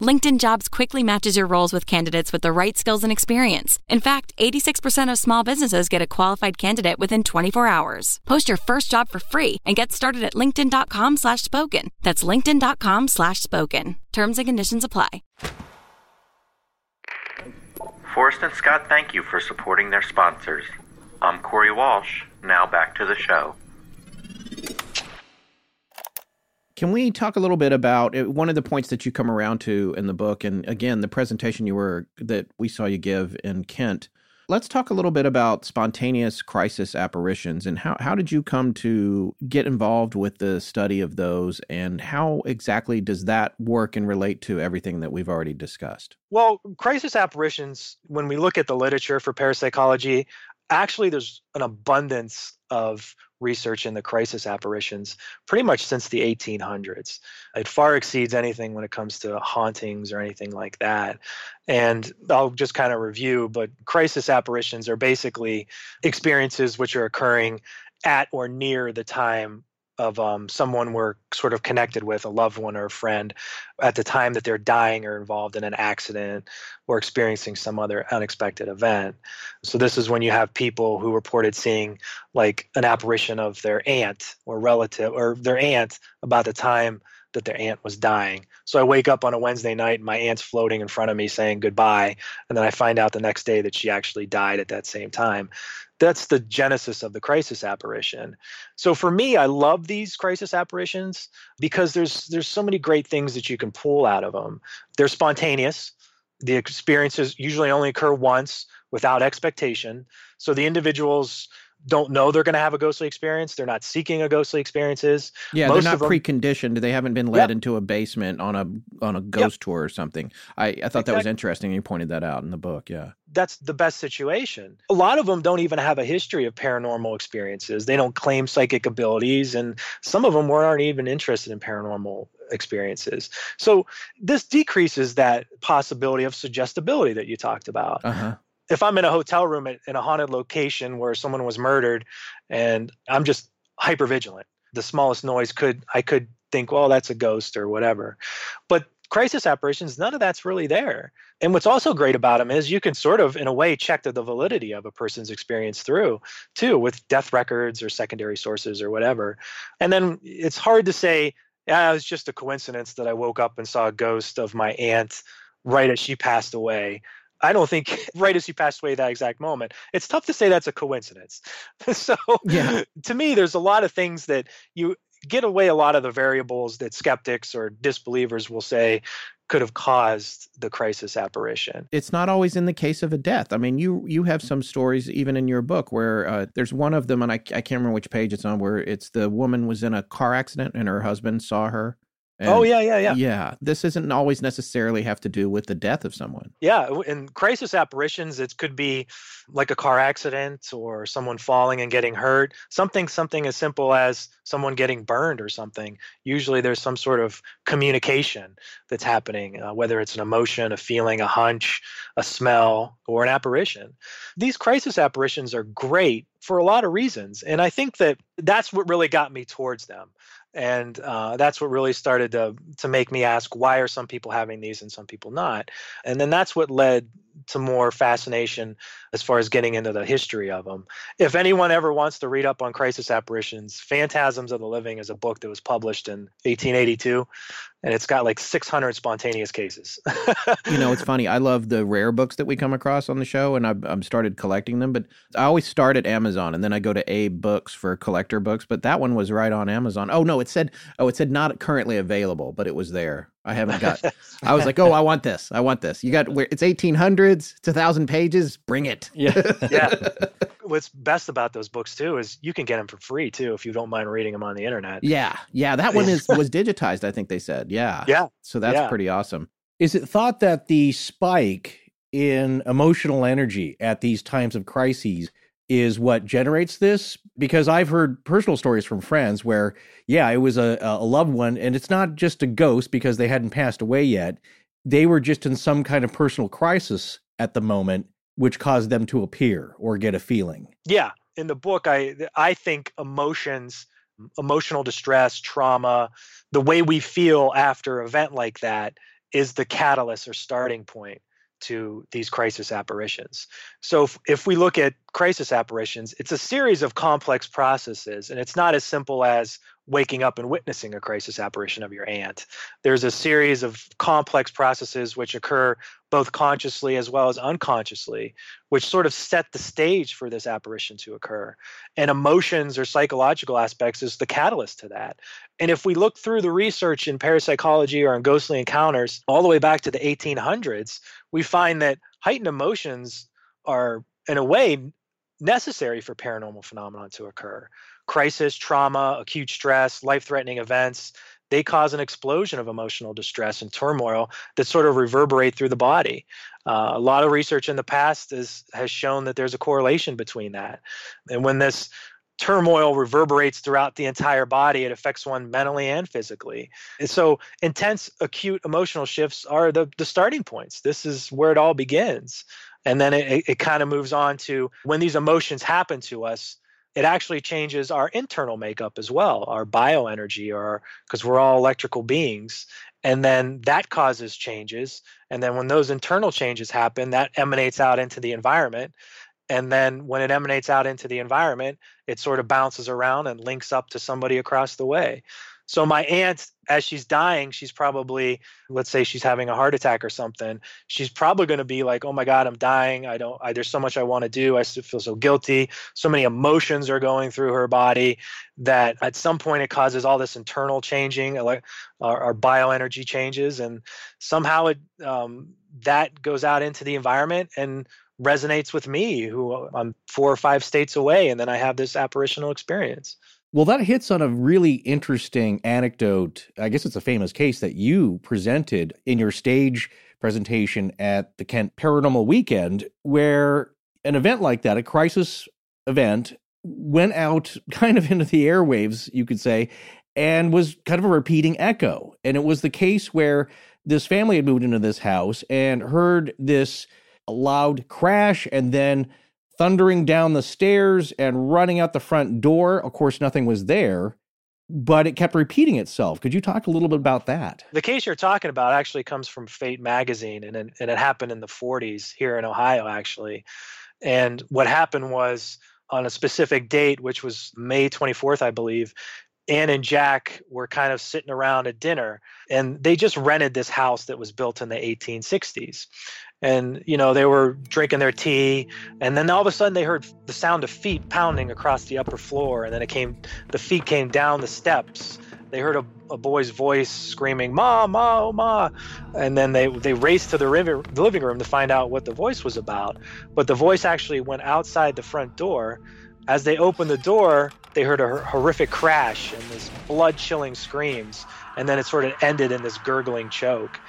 LinkedIn Jobs quickly matches your roles with candidates with the right skills and experience. In fact, 86% of small businesses get a qualified candidate within 24 hours. Post your first job for free and get started at linkedin.com slash spoken. That's linkedin.com slash spoken. Terms and conditions apply. Forrest and Scott thank you for supporting their sponsors. I'm Corey Walsh. Now back to the show. Can we talk a little bit about uh, one of the points that you come around to in the book, and again, the presentation you were that we saw you give in Kent? Let's talk a little bit about spontaneous crisis apparitions and how, how did you come to get involved with the study of those and how exactly does that work and relate to everything that we've already discussed? Well, crisis apparitions, when we look at the literature for parapsychology, actually there's an abundance of research in the crisis apparitions pretty much since the 1800s. It far exceeds anything when it comes to hauntings or anything like that. And I'll just kind of review, but crisis apparitions are basically experiences which are occurring at or near the time of um, someone we're sort of connected with, a loved one or a friend, at the time that they're dying or involved in an accident or experiencing some other unexpected event. So, this is when you have people who reported seeing like an apparition of their aunt or relative or their aunt about the time that their aunt was dying. So I wake up on a Wednesday night and my aunt's floating in front of me saying goodbye. And then I find out the next day that she actually died at that same time. That's the genesis of the crisis apparition. So for me, I love these crisis apparitions because there's there's so many great things that you can pull out of them. They're spontaneous. The experiences usually only occur once without expectation. So the individuals don't know they're going to have a ghostly experience. They're not seeking a ghostly experiences. Yeah, Most they're not them, preconditioned. They haven't been led yep. into a basement on a on a ghost yep. tour or something. I, I thought exactly. that was interesting. You pointed that out in the book. Yeah, that's the best situation. A lot of them don't even have a history of paranormal experiences. They don't claim psychic abilities, and some of them weren't even interested in paranormal experiences. So this decreases that possibility of suggestibility that you talked about. Uh-huh if I'm in a hotel room at, in a haunted location where someone was murdered, and I'm just hyper vigilant, the smallest noise could I could think, well, that's a ghost or whatever. But crisis apparitions, none of that's really there. And what's also great about them is you can sort of, in a way, check the, the validity of a person's experience through, too, with death records or secondary sources or whatever. And then it's hard to say, yeah, it was just a coincidence that I woke up and saw a ghost of my aunt right as she passed away. I don't think right as he passed away that exact moment. It's tough to say that's a coincidence. so yeah. to me, there's a lot of things that you get away a lot of the variables that skeptics or disbelievers will say could have caused the crisis apparition. It's not always in the case of a death. I mean, you you have some stories even in your book where uh, there's one of them, and I, I can't remember which page it's on, where it's the woman was in a car accident and her husband saw her and oh yeah, yeah, yeah. Yeah, this isn't always necessarily have to do with the death of someone. Yeah, in crisis apparitions, it could be like a car accident or someone falling and getting hurt. Something, something as simple as someone getting burned or something. Usually, there's some sort of communication that's happening, uh, whether it's an emotion, a feeling, a hunch, a smell, or an apparition. These crisis apparitions are great for a lot of reasons, and I think that that's what really got me towards them and uh, that's what really started to to make me ask why are some people having these and some people not and then that's what led to more fascination as far as getting into the history of them. If anyone ever wants to read up on crisis apparitions, Phantasms of the Living is a book that was published in 1882 and it's got like 600 spontaneous cases. you know, it's funny. I love the rare books that we come across on the show and I've, I've started collecting them, but I always start at Amazon and then I go to AbeBooks for collector books, but that one was right on Amazon. Oh no, it said oh it said not currently available, but it was there. I haven't got. I was like, oh, I want this. I want this. You got where it's eighteen hundreds. It's a thousand pages. Bring it. Yeah, yeah. What's best about those books too is you can get them for free too if you don't mind reading them on the internet. Yeah, yeah. That one is was digitized. I think they said. Yeah. Yeah. So that's yeah. pretty awesome. Is it thought that the spike in emotional energy at these times of crises is what generates this because I've heard personal stories from friends where, yeah, it was a, a loved one, and it's not just a ghost because they hadn't passed away yet. They were just in some kind of personal crisis at the moment, which caused them to appear or get a feeling. Yeah, in the book, I I think emotions, emotional distress, trauma, the way we feel after an event like that is the catalyst or starting point to these crisis apparitions. So, if, if, we look at crisis apparitions, it's a series of complex processes, and it's not as simple as waking up and witnessing a crisis apparition of your aunt. There's a series of complex processes which occur both consciously as well as unconsciously, which sort of set the stage for this apparition to occur. And emotions or psychological aspects is the catalyst to that. And if we look through the research in parapsychology or in ghostly encounters all the way back to the 1800s, we find that heightened emotions are, in a way, necessary for paranormal phenomenon to occur crisis, trauma, acute stress, life threatening events, they cause an explosion of emotional distress and turmoil that sort of reverberate through the body. Uh, a lot of research in the past is, has shown that there's a correlation between that. And when this turmoil reverberates throughout the entire body, it affects one mentally and physically. And so intense acute emotional shifts are the, the starting points. This is where it all begins. And then it, it, it kind of moves on to when these emotions happen to us, it actually changes our internal makeup as well, our bioenergy, or because we're all electrical beings. And then that causes changes. And then when those internal changes happen, that emanates out into the environment. And then when it emanates out into the environment, it sort of bounces around and links up to somebody across the way. So my aunt, as she's dying, she's probably, let's say she's having a heart attack or something. She's probably going to be like, "Oh my God, I'm dying. I don't. I, there's so much I want to do. I still feel so guilty. So many emotions are going through her body that at some point it causes all this internal changing, our, our bioenergy changes, and somehow it um, that goes out into the environment and resonates with me, who I'm four or five states away, and then I have this apparitional experience. Well, that hits on a really interesting anecdote. I guess it's a famous case that you presented in your stage presentation at the Kent Paranormal Weekend, where an event like that, a crisis event, went out kind of into the airwaves, you could say, and was kind of a repeating echo. And it was the case where this family had moved into this house and heard this loud crash and then thundering down the stairs and running out the front door. Of course, nothing was there, but it kept repeating itself. Could you talk a little bit about that? The case you're talking about actually comes from Fate magazine, and it, and it happened in the 40s here in Ohio, actually. And what happened was on a specific date, which was May 24th, I believe, Ann and Jack were kind of sitting around at dinner, and they just rented this house that was built in the 1860s and you know they were drinking their tea and then all of a sudden they heard the sound of feet pounding across the upper floor and then it came the feet came down the steps. They heard a, a boy's voice screaming ma ma oh ma and then they they raced to the, river, the living room to find out what the voice was about. But the voice actually went outside the front door. As they opened the door they heard a horrific crash and this blood chilling screams and then it sort of ended in this gurgling choke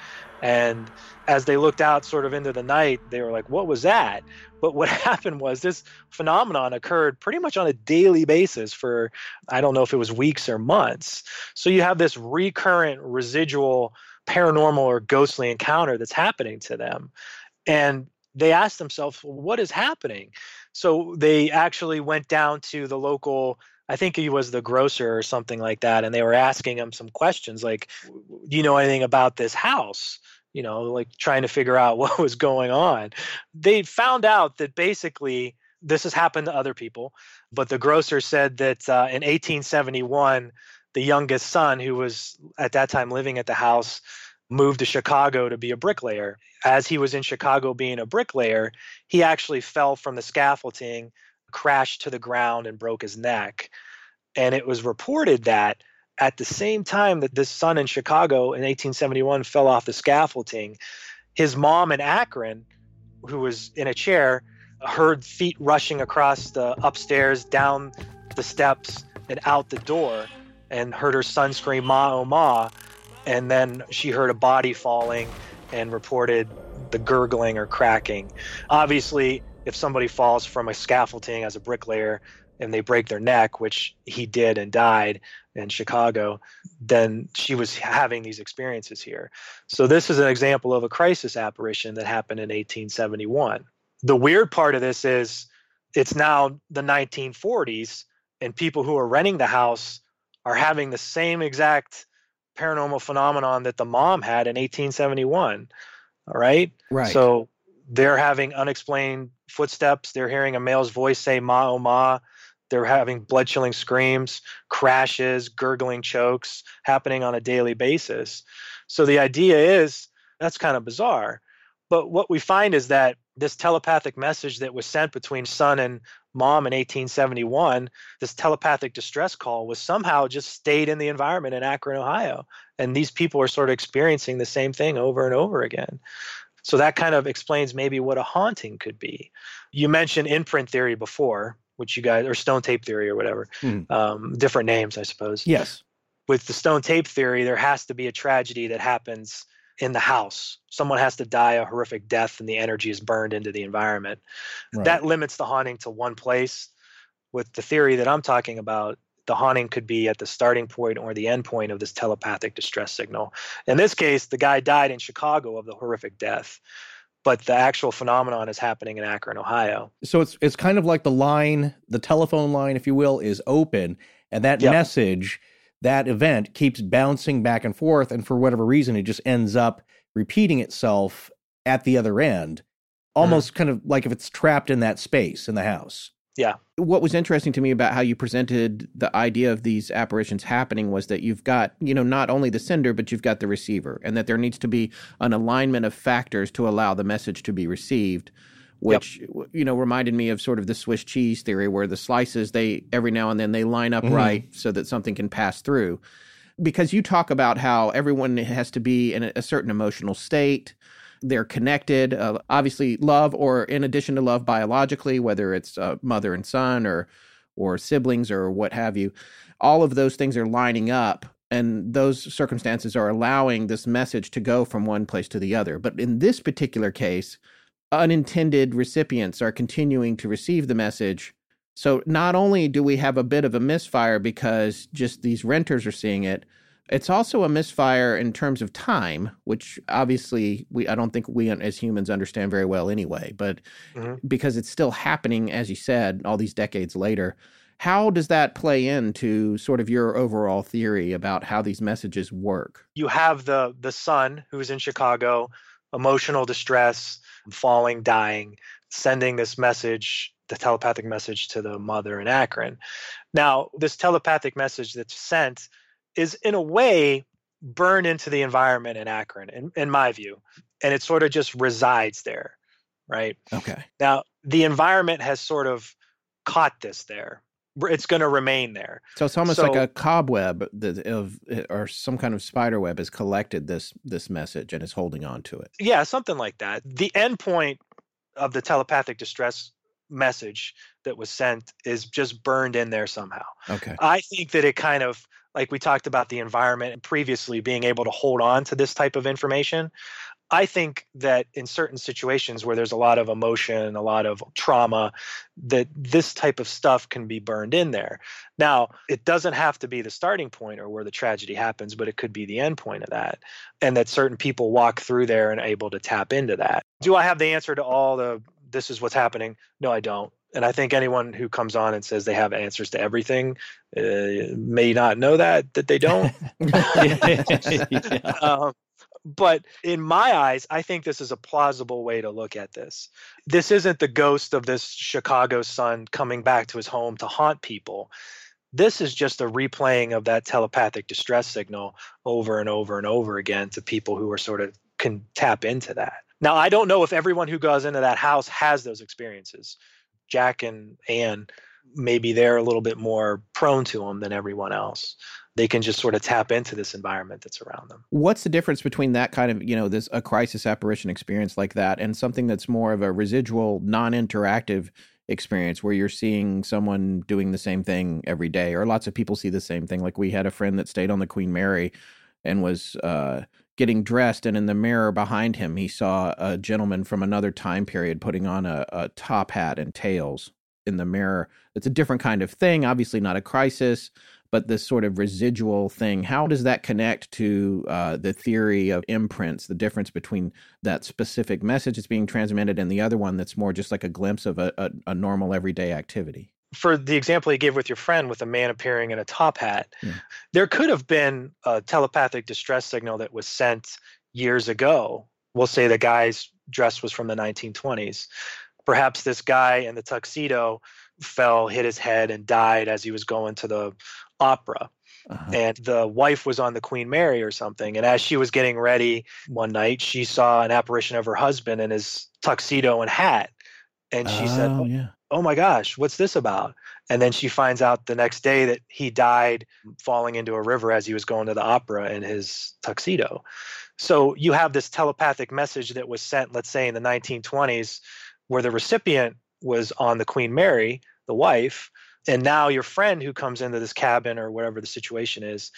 and as they looked out sort of into the night, they were like, what was that? But what happened was this phenomenon occurred pretty much on a daily basis for, I don't know if it was weeks or months. So you have this recurrent residual paranormal or ghostly encounter that's happening to them. And they asked themselves, well, what is happening? So they actually went down to the local I think he was the grocer or something like that, and they were asking him some questions like, "Do you know anything about this house?" you know, like trying to figure out what was going on. They found out that basically this has happened to other people, but the grocer said that uh, in 1871, the youngest son, who was at that time living at the house, moved to Chicago to be a bricklayer. As he was in Chicago being a bricklayer, he actually fell from the scaffolding, crashed to the ground, and broke his neck. And it was reported that at the same time that this son in Chicago in 1871 fell off the scaffolding, his mom in Akron, who was in a chair, heard feet rushing across the upstairs, down the steps, and out the door, and heard her son scream, Ma, oh, Ma. And then she heard a body falling and reported the gurgling or cracking. Obviously, if somebody falls from a scaffolding as a bricklayer, and they break their neck, which he did and died in Chicago, then she was having these experiences here. So this is an example of a crisis apparition that happened in 1871. The weird part of this is it's now the 1940s and people who are renting the house are having the same exact paranormal phenomenon that the mom had in 1871. All right? Right. So they're having unexplained footsteps. They're hearing a male's voice say "ma oh ma." They're having blood chilling screams, crashes, gurgling chokes happening on a daily basis. So the idea is that's kind of bizarre. But what we find is that this telepathic message that was sent between son and mom in 1871, this telepathic distress call was somehow just stayed in the environment in Akron, Ohio. And these people are sort of experiencing the same thing over and over again. So that kind of explains maybe what a haunting could be. You mentioned imprint theory before, which you guys, or stone tape theory or whatever, Mhm. um, different names, I suppose Yes. with the stone tape theory, there has to be a tragedy that happens in the house. Someone has to die a horrific death and the energy is burned into the environment. Right. That limits the haunting to one place. With the theory that I'm talking about, the haunting could be at the starting point or the end point of this telepathic distress signal. In this case, the guy died in Chicago of the horrific death, but the actual phenomenon is happening in Akron, Ohio. So it's it's kind of like the line, the telephone line, if you will, is open, and that Yep. message, that event keeps bouncing back and forth, and for whatever reason, it just ends up repeating itself at the other end, mm-hmm. almost kind of like if it's trapped in that space in the house. Yeah. What was interesting to me about how you presented the idea of these apparitions happening was that you've got, you know, not only the sender, but you've got the receiver, and that there needs to be an alignment of factors to allow the message to be received, which, you know, reminded me of sort of the Swiss cheese theory where the slices, they every now and then they line up Mhm. right so that something can pass through. Because you talk about how everyone has to be in a certain emotional state they're connected. Uh, obviously love or in addition to love biologically whether it's uh, mother and son or or siblings or what have you all of those things are lining up and those circumstances are allowing this message to go from one place to the other. But in this particular case unintended recipients are continuing to receive the message. So not only do we have a bit of a misfire because just these renters are seeing it it's also a misfire in terms of time, which obviously we I don't think we as humans understand very well anyway, but Mhm. because it's still happening as you said all these decades later. How does that play into sort of your overall theory about how these messages work? you have the the son who's in Chicago, emotional distress, falling, dying, sending this message, the telepathic message to the mother in Akron. Now, this telepathic message that's sent is in a way burned into the environment in Akron, in, in my view, and it sort of just resides there, right? Okay. Now, the environment has sort of caught this there. It's going to remain there. So it's almost like a cobweb of eh, or some kind of spider web has collected this this message and is holding on to it. Yeah, something like that. The end point of the telepathic distress message that was sent is just burned in there somehow. Okay. I think that it kind of like we talked about the environment previously being able to hold on to this type of information. I think that in certain situations where there's a lot of emotion, a lot of trauma, that this type of stuff can be burned in there. Now, it doesn't have to be the starting point or where the tragedy happens, but it could be the end point of that. And that certain people walk through there and able to tap into that. Do I have the answer to all the this is what's happening? No, I don't. And I think anyone who comes on and says they have answers to everything uh, may not know that that they don't. um, but in my eyes, I think this is a plausible way to look at this. This isn't the ghost of this Chicago son coming back to his home to haunt people. This is just a replaying of that telepathic distress signal over and over and over again to people who are sort of can tap into that. Now, I don't know if everyone who goes into that house has those experiences. Jack and Anne, maybe they're a little bit more prone to them than everyone else. They can just sort of tap into this environment that's around them. What's the difference between that kind of, you know, this a crisis apparition experience like that and something that's more of a residual non-interactive experience where you're seeing someone doing the same thing every day or lots of people see the same thing like we had a friend that stayed on the Queen Mary and was uh getting dressed and in the mirror behind him he saw a gentleman from another time period putting on a, a top hat and tails in the mirror. It's a different kind of thing obviously not a crisis but this sort of residual thing. How does that connect to uh, the theory of imprints the difference between that specific message that's being transmitted and the other one that's more just like a glimpse of a, a, a normal everyday activity For the example you gave with your friend with a man appearing in a top hat, Yeah. there could have been a telepathic distress signal that was sent years ago. We'll say the guy's dress was from the 1920s. Perhaps this guy in the tuxedo fell, hit his head, and died as he was going to the opera. Uh-huh. And the wife was on the Queen Mary or something. And as she was getting ready one night, she saw an apparition of her husband in his tuxedo and hat. And she oh, said, oh, yeah. Oh my gosh, what's this about? And then she finds out the next day that he died falling into a river as he was going to the opera in his tuxedo. So you have this telepathic message that was sent, let's say in the 1920s, where the recipient was on the Queen Mary, the wife, and now your friend who comes into this cabin or whatever the situation is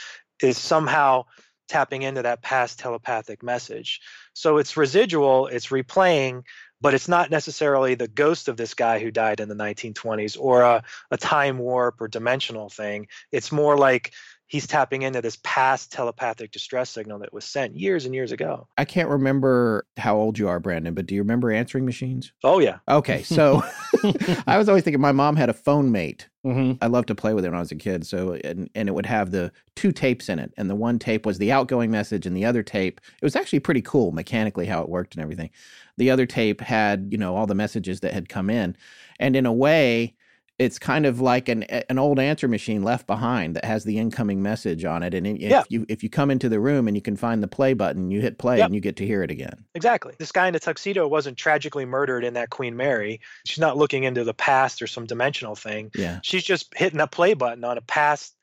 is somehow tapping into that past telepathic message. So it's residual, it's replaying, but it's not necessarily the ghost of this guy who died in the 1920s or a, a time warp or dimensional thing. It's more like he's tapping into this past telepathic distress signal that was sent years and years ago. I can't remember how old you are, Brandon, but do you remember answering machines? Oh, yeah. Okay. So I was always thinking my mom had a phone mate. Mm-hmm. I loved to play with it when I was a kid. So, and, and it would have the two tapes in it. And the one tape was the outgoing message, and the other tape, it was actually pretty cool mechanically how it worked and everything. The other tape had, you know, all the messages that had come in. And in a way, it's kind of like an an old answer machine left behind that has the incoming message on it. And if yeah. you if you come into the room and you can find the play button you hit play yep. and you get to hear it again. Exactly. This guy in the tuxedo wasn't tragically murdered in that queen mary. She's not looking into the past or some dimensional thing. Yeah. She's just hitting a play button on a past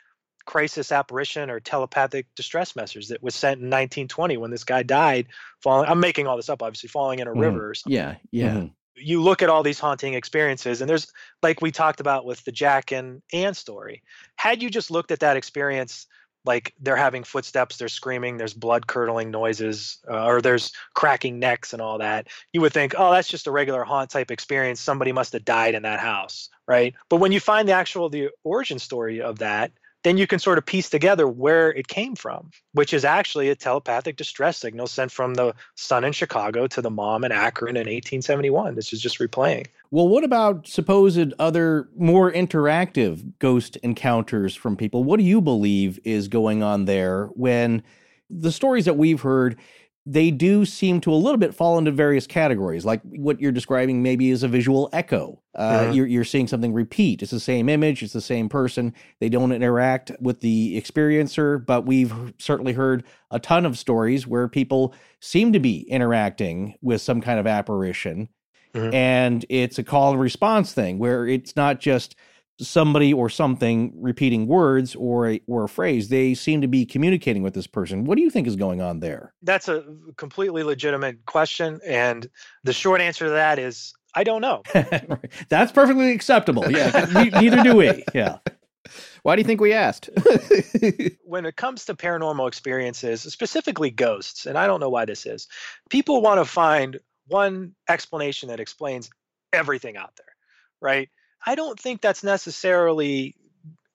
crisis apparition or telepathic distress message that was sent in 1920 when this guy died falling i'm making all this up obviously falling in a mm. river or something. Yeah yeah. Mm-hmm you look at all these haunting experiences and there's like we talked about with the jack and anne story had you just looked at that experience like they're having footsteps they're screaming there's blood curdling noises uh, or there's cracking necks and all that you would think oh that's just a regular haunt type experience. Somebody must have died in that house right? But when you find the actual the origin story of that then you can sort of piece together where it came from, which is actually a telepathic distress signal sent from the son in Chicago to the mom in Akron in 1871. This is just replaying. Well, what about supposed other more interactive ghost encounters from people? What do you believe is going on there when the stories that we've heard they do seem to a little bit fall into various categories. Like what you're describing maybe is a visual echo. Uh, mm-hmm. you're, you're seeing something repeat. It's the same image, it's the same person. They don't interact with the experiencer, but we've certainly heard a ton of stories where people seem to be interacting with some kind of apparition. Mm-hmm. And it's a call and response thing where it's not just somebody or something repeating words or a, or a phrase. They seem to be communicating with this person. What do you think is going on there? That's a completely legitimate question and the short answer to that is i don't know. That's perfectly acceptable. Yeah neither do we. Yeah. Why do you think we asked? when it comes to paranormal experiences, specifically ghosts, and I don't know why this is, people want to find one explanation that explains everything out there, right? I don't think that's necessarily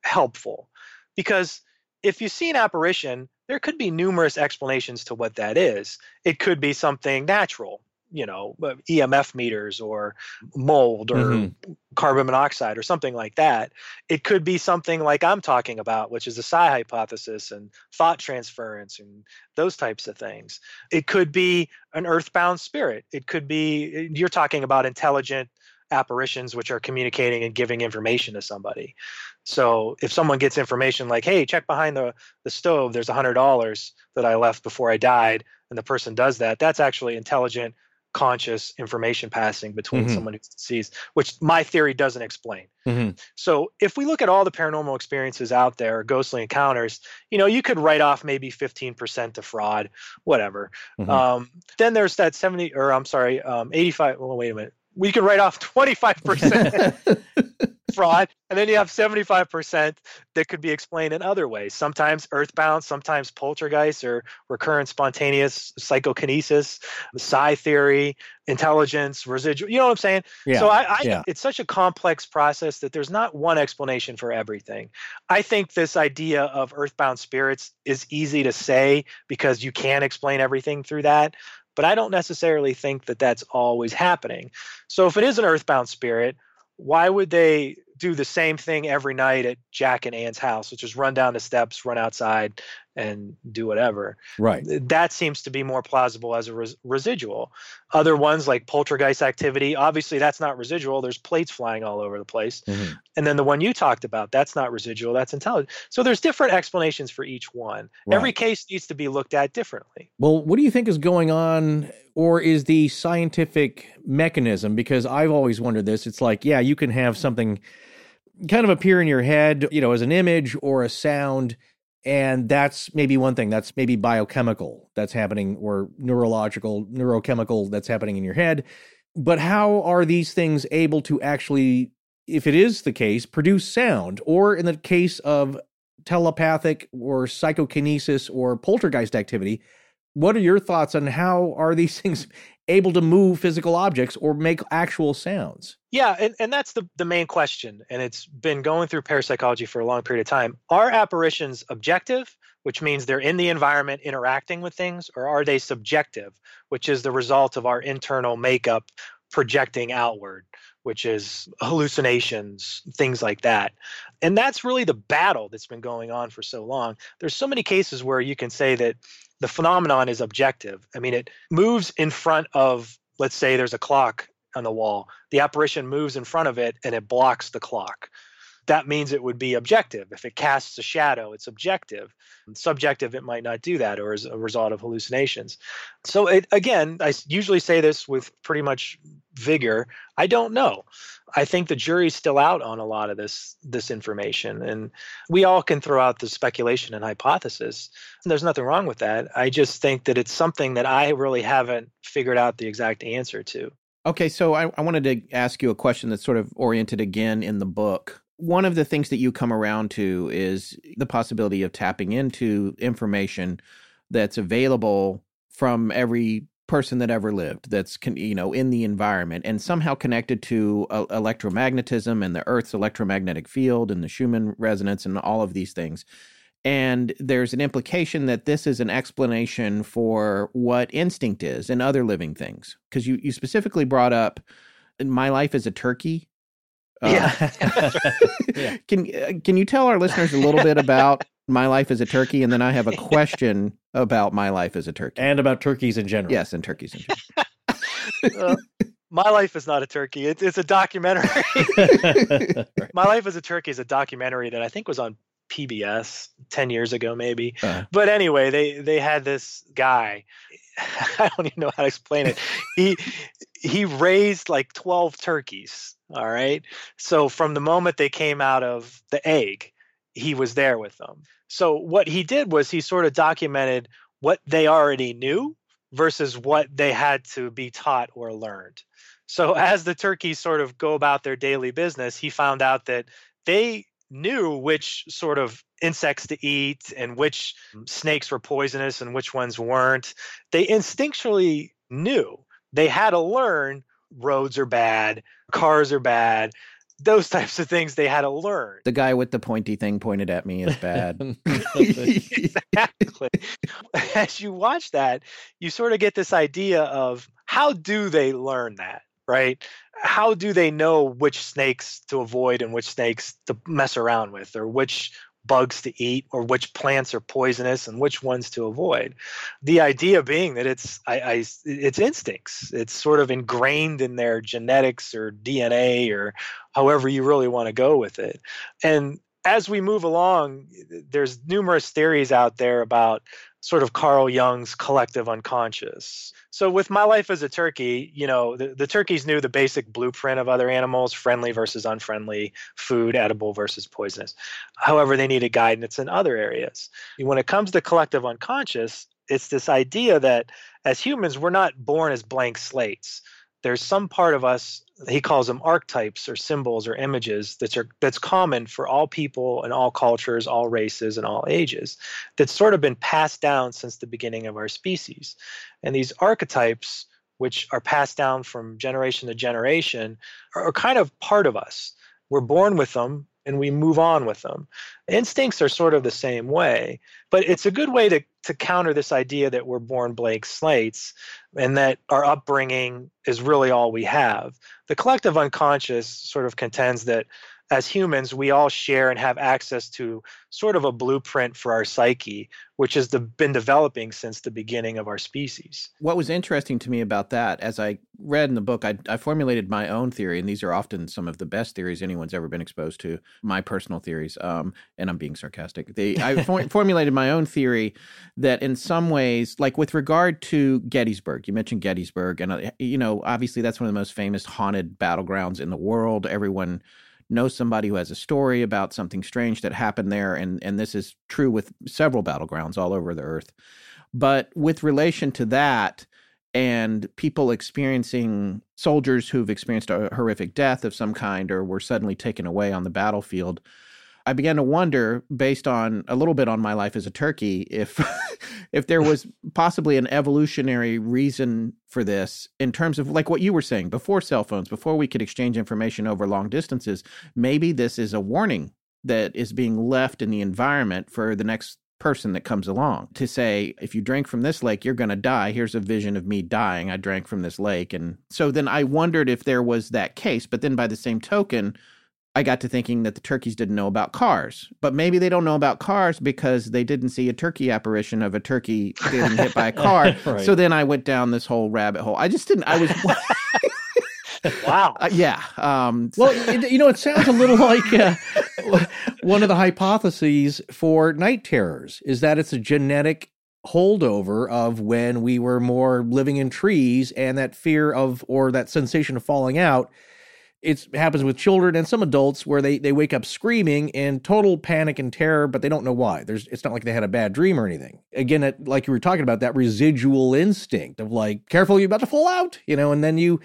helpful because if you see an apparition, there could be numerous explanations to what that is. It could be something natural, you know, uh, EMF meters or mold or mm-hmm. carbon monoxide or something like that. It could be something like I'm talking about, which is the psi hypothesis and thought transference and those types of things. It could be an earthbound spirit. It could be, you're talking about intelligent apparitions which are communicating and giving information to somebody. So if someone gets information like, "Hey, check behind the the stove. There's a hundred dollars that I left before I died," and the person does that, that's actually intelligent, conscious information passing between mm-hmm. someone who sees, which my theory doesn't explain. Mm-hmm. So if we look at all the paranormal experiences out there, ghostly encounters, you know, you could write off maybe 15% to fraud, whatever. Mm-hmm. Um, then there's that 70, or I'm sorry, um, 85. Well, wait a minute we can write off 25% fraud and then you have 75% that could be explained in other ways. Sometimes earthbound sometimes poltergeist or recurrent spontaneous psychokinesis psi theory intelligence residual you know what i'm saying? Yeah, so I, I yeah. it's such a complex process that there's not one explanation for everything. I think this idea of earthbound spirits is easy to say because you can explain everything through that but I don't necessarily think that that's always happening. So if it is an earthbound spirit, why would they do the same thing every night at Jack and Anne's house, which is run down the steps, run outside, and do whatever. Right. That seems to be more plausible as a res- residual. Other ones like poltergeist activity, obviously that's not residual. There's plates flying all over the place. Mm-hmm. And then the one you talked about, that's not residual, that's intelligent. So there's different explanations for each one. Right. Every case needs to be looked at differently. Well, what do you think is going on, or is the scientific mechanism? Because I've always wondered this. It's like, yeah, you can have something kind of appear in your head, you know, as an image or a sound. And that's maybe one thing. That's maybe biochemical that's happening, or neurological, neurochemical that's happening in your head. But how are these things able to actually, if it is the case, produce sound? Or in the case of telepathic or psychokinesis or poltergeist activity, what are your thoughts on how are these things able to move physical objects or make actual sounds? Yeah, and, and that's the, the main question. And it's been going through parapsychology for a long period of time. Are apparitions objective, which means they're in the environment interacting with things, or are they subjective, which is the result of our internal makeup projecting outward, which is hallucinations, things like that. And that's really the battle that's been going on for so long. There's so many cases where you can say that the phenomenon is objective. I mean, it moves in front of, let's say there's a clock on the wall. The apparition moves in front of it and it blocks the clock. That means it would be objective. If it casts a shadow, it's objective. Subjective, it might not do that or as a result of hallucinations. So, it, again, I usually say this with pretty much vigor. I don't know. I think the jury's still out on a lot of this this information, and we all can throw out the speculation and hypothesis. And there's nothing wrong with that. I just think that it's something that I really haven't figured out the exact answer to. Okay, so I, I wanted to ask you a question that's sort of oriented again in the book. One of the things that you come around to is the possibility of tapping into information that's available from every person that ever lived that's you know in the environment and somehow connected to uh, electromagnetism and the earth's electromagnetic field and the schumann resonance and all of these things. And there's an implication that this is an explanation for what instinct is in other living things. Because you, you specifically brought up my life as a turkey yeah. Uh, yeah. Can uh, can you tell our listeners a little bit about my life as a turkey, and then I have a question about my life as a turkey and about turkeys in general. Yes, and turkeys in general. uh, my life is not a turkey. It's it's a documentary. my life as a turkey is a documentary that I think was on PBS 10 years ago maybe. Uh-huh. But anyway, they they had this guy I don't even know how to explain it. he he raised like 12 turkeys, all right? So from the moment they came out of the egg, he was there with them. So what he did was he sort of documented what they already knew versus what they had to be taught or learned. So as the turkeys sort of go about their daily business, he found out that they knew which sort of insects to eat and which mm. snakes were poisonous and which ones weren't. They instinctually knew. They had to learn roads are bad, cars are bad, those types of things they had to learn. The guy with the pointy thing pointed at me is bad. exactly. As you watch that, you sort of get this idea of how do they learn that, right? How do they know which snakes to avoid and which snakes to mess around with, or which bugs to eat or which plants are poisonous and which ones to avoid. The idea being that it's I, I, it's instincts. It's sort of ingrained in their genetics or DNA or however you really want to go with it. And as we move along, there's numerous theories out there about sort of Carl Jung's collective unconscious. So with my life as a turkey, you know, the, the turkeys knew the basic blueprint of other animals, friendly versus unfriendly, food, edible versus poisonous. However, they needed guidance in other areas. When it comes to collective unconscious, it's this idea that as humans, we're not born as blank slates. There's some part of us he calls them archetypes or symbols or images that's are, that's common for all people and all cultures, all races and all ages. That's sort of been passed down since the beginning of our species. And these archetypes, which are passed down from generation to generation, are, are kind of part of us. We're born with them and we move on with them. Instincts are sort of the same way, but it's a good way to, to counter this idea that we're born blank slates and that our upbringing is really all we have. The collective unconscious sort of contends that as humans, we all share and have access to sort of a blueprint for our psyche, which has been developing since the beginning of our species. What was interesting to me about that, as I read in the book, I, I, formulated my own theory, and these are often some of the best theories anyone's ever been exposed to. My personal theories, um, and I'm being sarcastic. They, I for- formulated my own theory that, in some ways, like with regard to Gettysburg, you mentioned Gettysburg, and uh, you know, obviously that's one of the most famous haunted battlegrounds in the world. Everyone know somebody who has a story about something strange that happened there and and this is true with several battlegrounds all over the earth. But with relation to that and people experiencing soldiers who've experienced a horrific death of some kind or were suddenly taken away on the battlefield I began to wonder, based on a little bit on my life as a turkey, if if there was possibly an evolutionary reason for this in terms of like what you were saying before cell phones, before we could exchange information over long distances. Maybe this is a warning that is being left in the environment for the next person that comes along to say, if you drink from this lake, you're going to die. Here's a vision of me dying. I drank from this lake. And so then I wondered if there was that case. But then by the same token, I got to thinking that the turkeys didn't know about cars, but maybe they don't know about cars because they didn't see a turkey apparition of a turkey getting hit by a car. right. So then I went down this whole rabbit hole. I just didn't. I was. wow. Uh, yeah. Um, well, it, you know, it sounds a little like uh, one of the hypotheses for night terrors is that it's a genetic holdover of when we were more living in trees and that fear of or that sensation of falling out it happens with children and some adults where they, they wake up screaming in total panic and terror, but they don't know why. There's it's not like they had a bad dream or anything. Again, it, like you were talking about, that residual instinct of like, careful, you're about to fall out, you know, and then you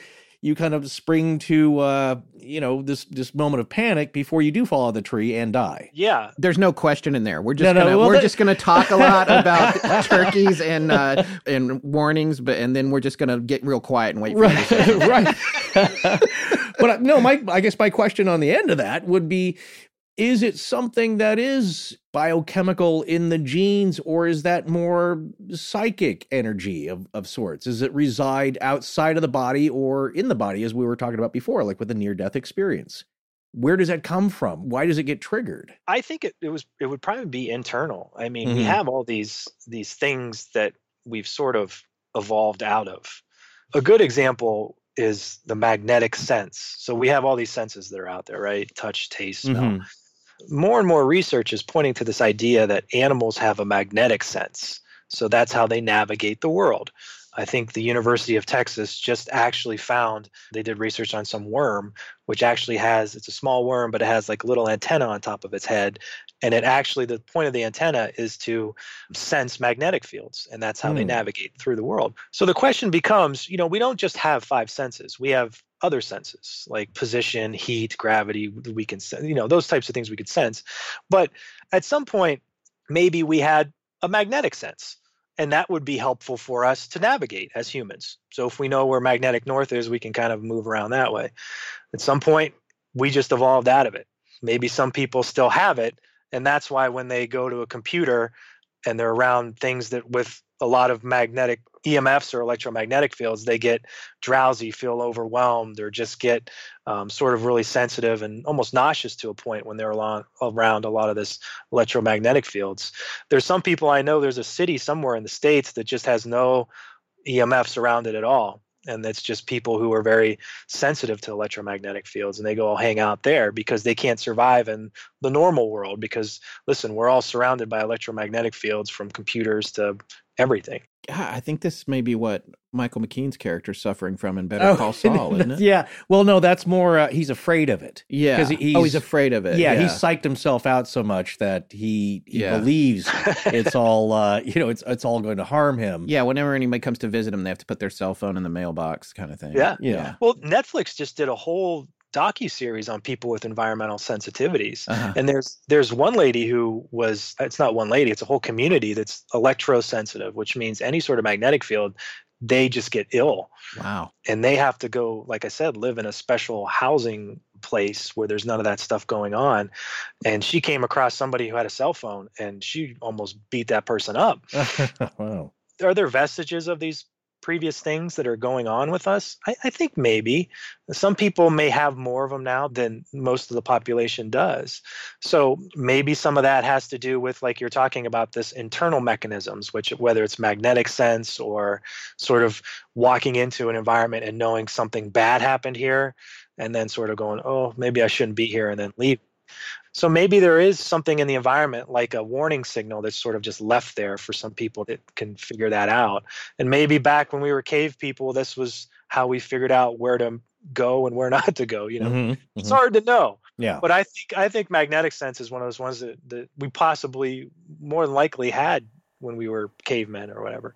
you kind of spring to uh, you know this this moment of panic before you do fall out of the tree and die. Yeah, there's no question in there. We're just no, gonna, no, well, we're that... just going to talk a lot about turkeys and uh, and warnings, but and then we're just going to get real quiet and wait. For right, right. but uh, no, my I guess my question on the end of that would be is it something that is biochemical in the genes or is that more psychic energy of, of sorts does it reside outside of the body or in the body as we were talking about before like with the near death experience where does that come from why does it get triggered i think it, it was it would probably be internal i mean mm-hmm. we have all these these things that we've sort of evolved out of a good example is the magnetic sense. So we have all these senses that are out there, right? Touch, taste, smell. Mm-hmm. More and more research is pointing to this idea that animals have a magnetic sense. So that's how they navigate the world. I think the University of Texas just actually found they did research on some worm, which actually has it's a small worm, but it has like a little antenna on top of its head. And it actually, the point of the antenna is to sense magnetic fields, and that's how mm. they hmm. navigate through the world. So the question becomes you know, we don't just have five senses, we have other senses like position, heat, gravity, we can, sense, you know, those types of things we could sense. But at some point, maybe we had a magnetic sense and that would be helpful for us to navigate as humans. So if we know where magnetic north is, we can kind of move around that way. At some point, we just evolved out of it. Maybe some people still have it, and that's why when they go to a computer and they're around things that with a lot of magnetic EMFs or electromagnetic fields, they get drowsy, feel overwhelmed, or just get um, sort of really sensitive and almost nauseous to a point when they're along, around a lot of this electromagnetic fields. There's some people I know, there's a city somewhere in the States that just has no EMFs around it at all. And that's just people who are very sensitive to electromagnetic fields and they go all hang out there because they can't survive in the normal world. Because listen, we're all surrounded by electromagnetic fields from computers to everything. Yeah, I think this may be what Michael McKean's character is suffering from in Better oh, Call Saul, isn't it? Yeah. Well, no, that's more. Uh, he's afraid of it. Yeah. Because he, oh, he's afraid of it. Yeah, yeah, He's psyched himself out so much that he he yeah. believes it's all. Uh, you know, it's it's all going to harm him. Yeah. Whenever anybody comes to visit him, they have to put their cell phone in the mailbox, kind of thing. Yeah. Yeah. Well, Netflix just did a whole docu series on people with environmental sensitivities. Uh-huh. And there's there's one lady who was it's not one lady, it's a whole community that's electrosensitive, which means any sort of magnetic field they just get ill. Wow. And they have to go like I said live in a special housing place where there's none of that stuff going on. And she came across somebody who had a cell phone and she almost beat that person up. wow. Are there vestiges of these previous things that are going on with us? I, I, think maybe. Some people may have more of them now than most of the population does. So maybe some of that has to do with, like you're talking about, this internal mechanisms, which whether it's magnetic sense or sort of walking into an environment and knowing something bad happened here, and then sort of going, oh, maybe I shouldn't be here, and then leave. So maybe there is something in the environment like a warning signal that's sort of just left there for some people that can figure that out. And maybe back when we were cave people, this was how we figured out where to go and where not to go. You know, mm-hmm, it's mm-hmm. hard to know. Yeah. But I think I think magnetic sense is one of those ones that, that we possibly more than likely had when we were cavemen or whatever.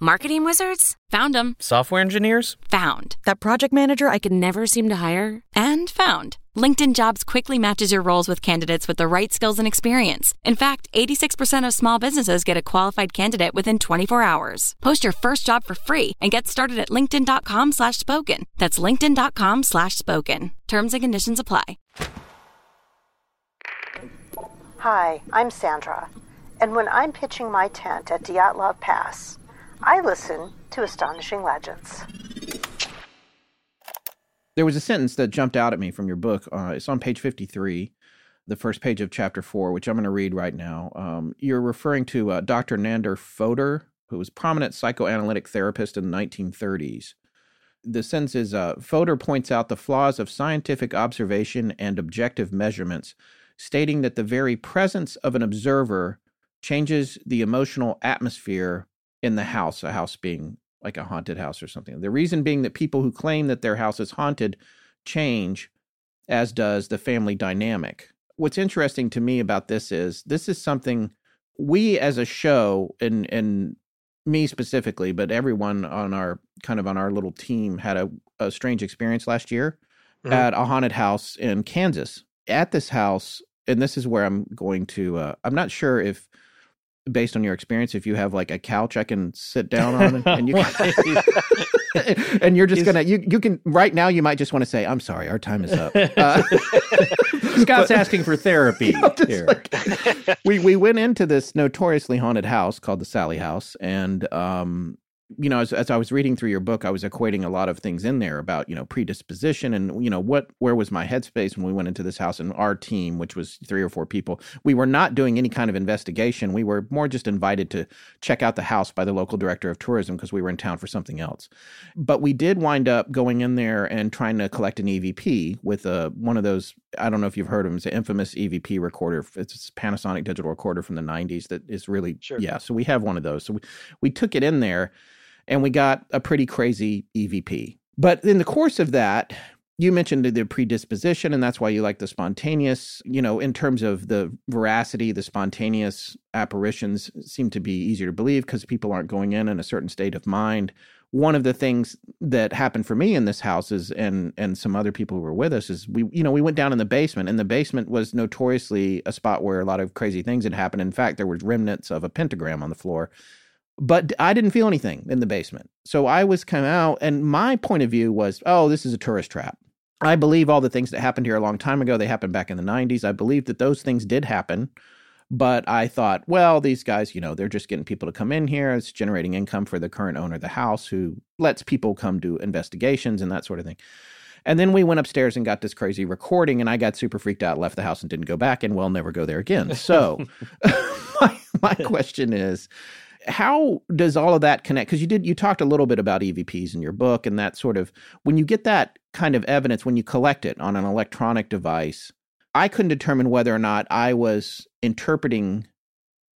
Marketing wizards? Found them. Software engineers? Found. That project manager I could never seem to hire? And found. LinkedIn Jobs quickly matches your roles with candidates with the right skills and experience. In fact, 86% of small businesses get a qualified candidate within 24 hours. Post your first job for free and get started at linkedin.com slash spoken. That's linkedin.com slash spoken. Terms and conditions apply. Hi, I'm Sandra. And when I'm pitching my tent at Dyatlov Pass, I listen to Astonishing Legends. There was a sentence that jumped out at me from your book. Uh, it's on page 53, the first page of chapter four, which I'm going to read right now. Um, you're referring to uh, Dr. Nandor Fodor, who was prominent psychoanalytic therapist in the 1930s. The sentence is uh, Fodor points out the flaws of scientific observation and objective measurements, stating that the very presence of an observer changes the emotional atmosphere in the house, a house being like a haunted house or something. The reason being that people who claim that their house is haunted change, as does the family dynamic. What's interesting to me about this is this is something we as a show and and me specifically, but everyone on our kind of on our little team had a, a strange experience last year mm-hmm. at a haunted house in Kansas. At this house, and this is where I'm going to uh, I'm not sure if based on your experience, if you have like a couch I can sit down on and, you can, and you're just gonna you you can right now you might just want to say I'm sorry our time is up. Uh, Scott's but, asking for therapy here. Like, we we went into this notoriously haunted house called the Sally House, and um, you know, as, as I was reading through your book, I was equating a lot of things in there about, you know, predisposition and, you know, what, where was my headspace when we went into this house and our team, which was three or four people, we were not doing any kind of investigation. We were more just invited to check out the house by the local director of tourism because we were in town for something else. But we did wind up going in there and trying to collect an EVP with a, one of those, I don't know if you've heard of them, it's an infamous EVP recorder. It's a Panasonic digital recorder from the 90s that is really, sure. yeah. So we have one of those. So we, we took it in there and we got a pretty crazy EVP. But in the course of that, you mentioned the predisposition, and that's why you like the spontaneous. You know, in terms of the veracity, the spontaneous apparitions seem to be easier to believe because people aren't going in in a certain state of mind. One of the things that happened for me in this house is, and and some other people who were with us, is we, you know, we went down in the basement, and the basement was notoriously a spot where a lot of crazy things had happened. In fact, there were remnants of a pentagram on the floor but I didn't feel anything in the basement. So I was come out, and my point of view was, oh, this is a tourist trap. I believe all the things that happened here a long time ago, they happened back in the 90s. I believe that those things did happen. But I thought, well, these guys, you know, they're just getting people to come in here. It's generating income for the current owner of the house who lets people come do investigations and that sort of thing. And then we went upstairs and got this crazy recording, and I got super freaked out, left the house, and didn't go back, and will never go there again. So, my, my question is, how does all of that connect? Because you did, you talked a little bit about EVPs in your book, and that sort of when you get that kind of evidence, when you collect it on an electronic device, I couldn't determine whether or not I was interpreting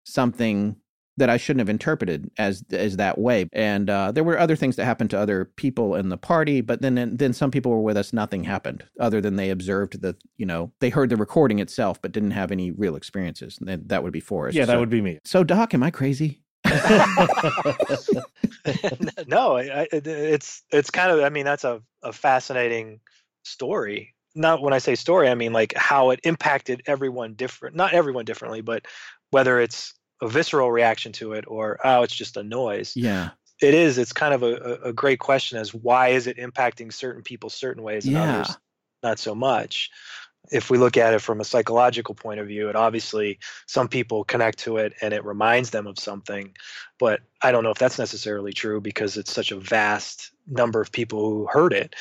something that I shouldn't have interpreted as as that way. And uh, there were other things that happened to other people in the party, but then then some people were with us. Nothing happened other than they observed the you know they heard the recording itself, but didn't have any real experiences. And that would be Forrest. Yeah, that so, would be me. So Doc, am I crazy? no, I, it's it's kind of. I mean, that's a, a fascinating story. Not when I say story, I mean like how it impacted everyone different. Not everyone differently, but whether it's a visceral reaction to it or oh, it's just a noise. Yeah, it is. It's kind of a, a great question as why is it impacting certain people certain ways and Yeah. others not so much. If we look at it from a psychological point of view, it obviously some people connect to it and it reminds them of something, but I don't know if that's necessarily true because it's such a vast number of people who heard it.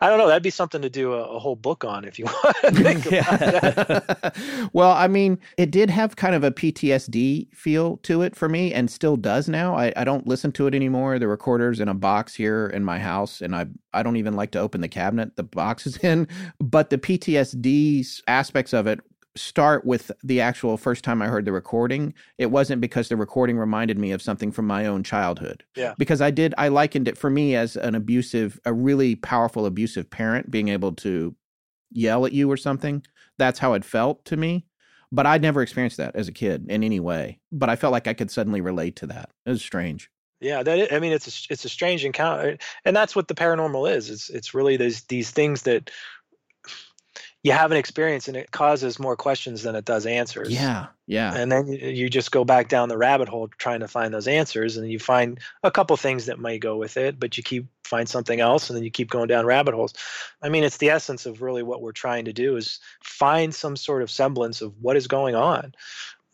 I don't know. That'd be something to do a, a whole book on if you want to think about that. well, I mean, it did have kind of a PTSD feel to it for me and still does now. I, I don't listen to it anymore. The recorder's in a box here in my house, and I I don't even like to open the cabinet the box is in. But the PTSD aspects of it start with the actual first time I heard the recording. It wasn't because the recording reminded me of something from my own childhood. Yeah. Because I did, I likened it for me as an abusive, a really powerful abusive parent being able to yell at you or something. That's how it felt to me. But I'd never experienced that as a kid in any way. But I felt like I could suddenly relate to that. It was strange. Yeah, that is, I mean, it's a, it's a strange encounter, and that's what the paranormal is. It's it's really these these things that you have an experience and it causes more questions than it does answers. Yeah. Yeah. and then you, just go back down the rabbit hole trying to find those answers, and you find a couple things that might go with it, but you keep find something else, and then you keep going down rabbit holes. I mean, it's the essence of really what we're trying to do is find some sort of semblance of what is going on.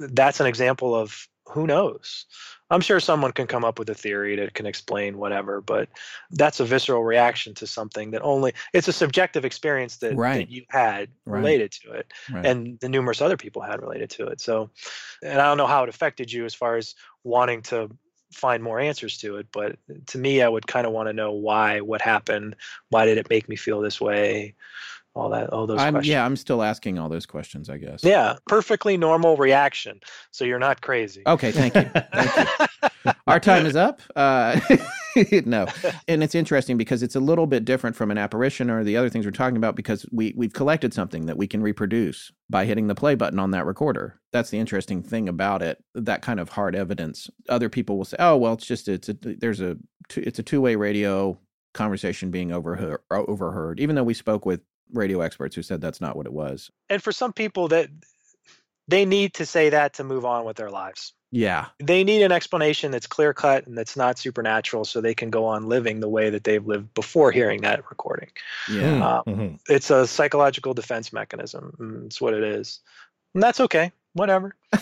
That's an example of who knows. I'm sure someone can come up with a theory that can explain whatever, but that's a visceral reaction to something that only it's a subjective experience that, Right. that you had Right. related to it Right. and the numerous other people had related to it. So, and I don't know how it affected you as far as wanting to find more answers to it, but to me, I would kind of want to know why, what happened, why did it make me feel this way, all that, all those I'm, questions. yeah, I'm still asking all those questions, I guess. Yeah, perfectly normal reaction. So you're not crazy. Okay, thank you. Thank you. Our time is up. Uh, no, and it's interesting because it's a little bit different from an apparition or the other things we're talking about because we we've collected something that we can reproduce by hitting the play button on that recorder. That's the interesting thing about it. That kind of hard evidence. Other people will say, "Oh, well, it's just it's a there's a it's a two way radio conversation being overheard, overheard." Even though we spoke with radio experts who said that's not what it was. And for some people that they need to say that to move on with their lives. Yeah, They need an explanation that's clear cut and that's not supernatural so they can go on living the way that they've lived before hearing that recording. yeah. Um, Mhm. It's a psychological defense mechanism. and It's what it is. And that's okay. Whatever.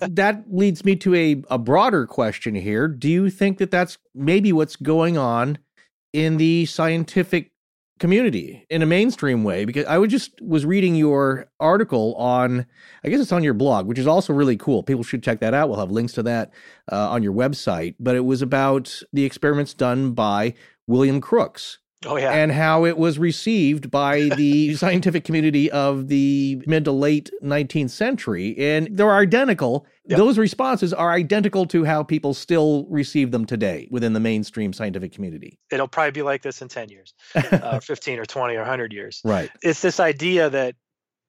that leads me to a, a broader question here. Do you think that that's maybe what's going on in the scientific community in a mainstream way? Because I would just was reading your article on, I guess it's on your blog, which is also really cool. People should check that out. We'll have links to that uh, on your website. But it was about the experiments done by William Crookes Oh, yeah. and how it was received by the scientific community of the mid to late 19th century. And they're identical. Yep. Those responses are identical to how people still receive them today within the mainstream scientific community. It'll probably be like this in 10 years, uh, 15 or 20 or 100 years. Right. It's this idea that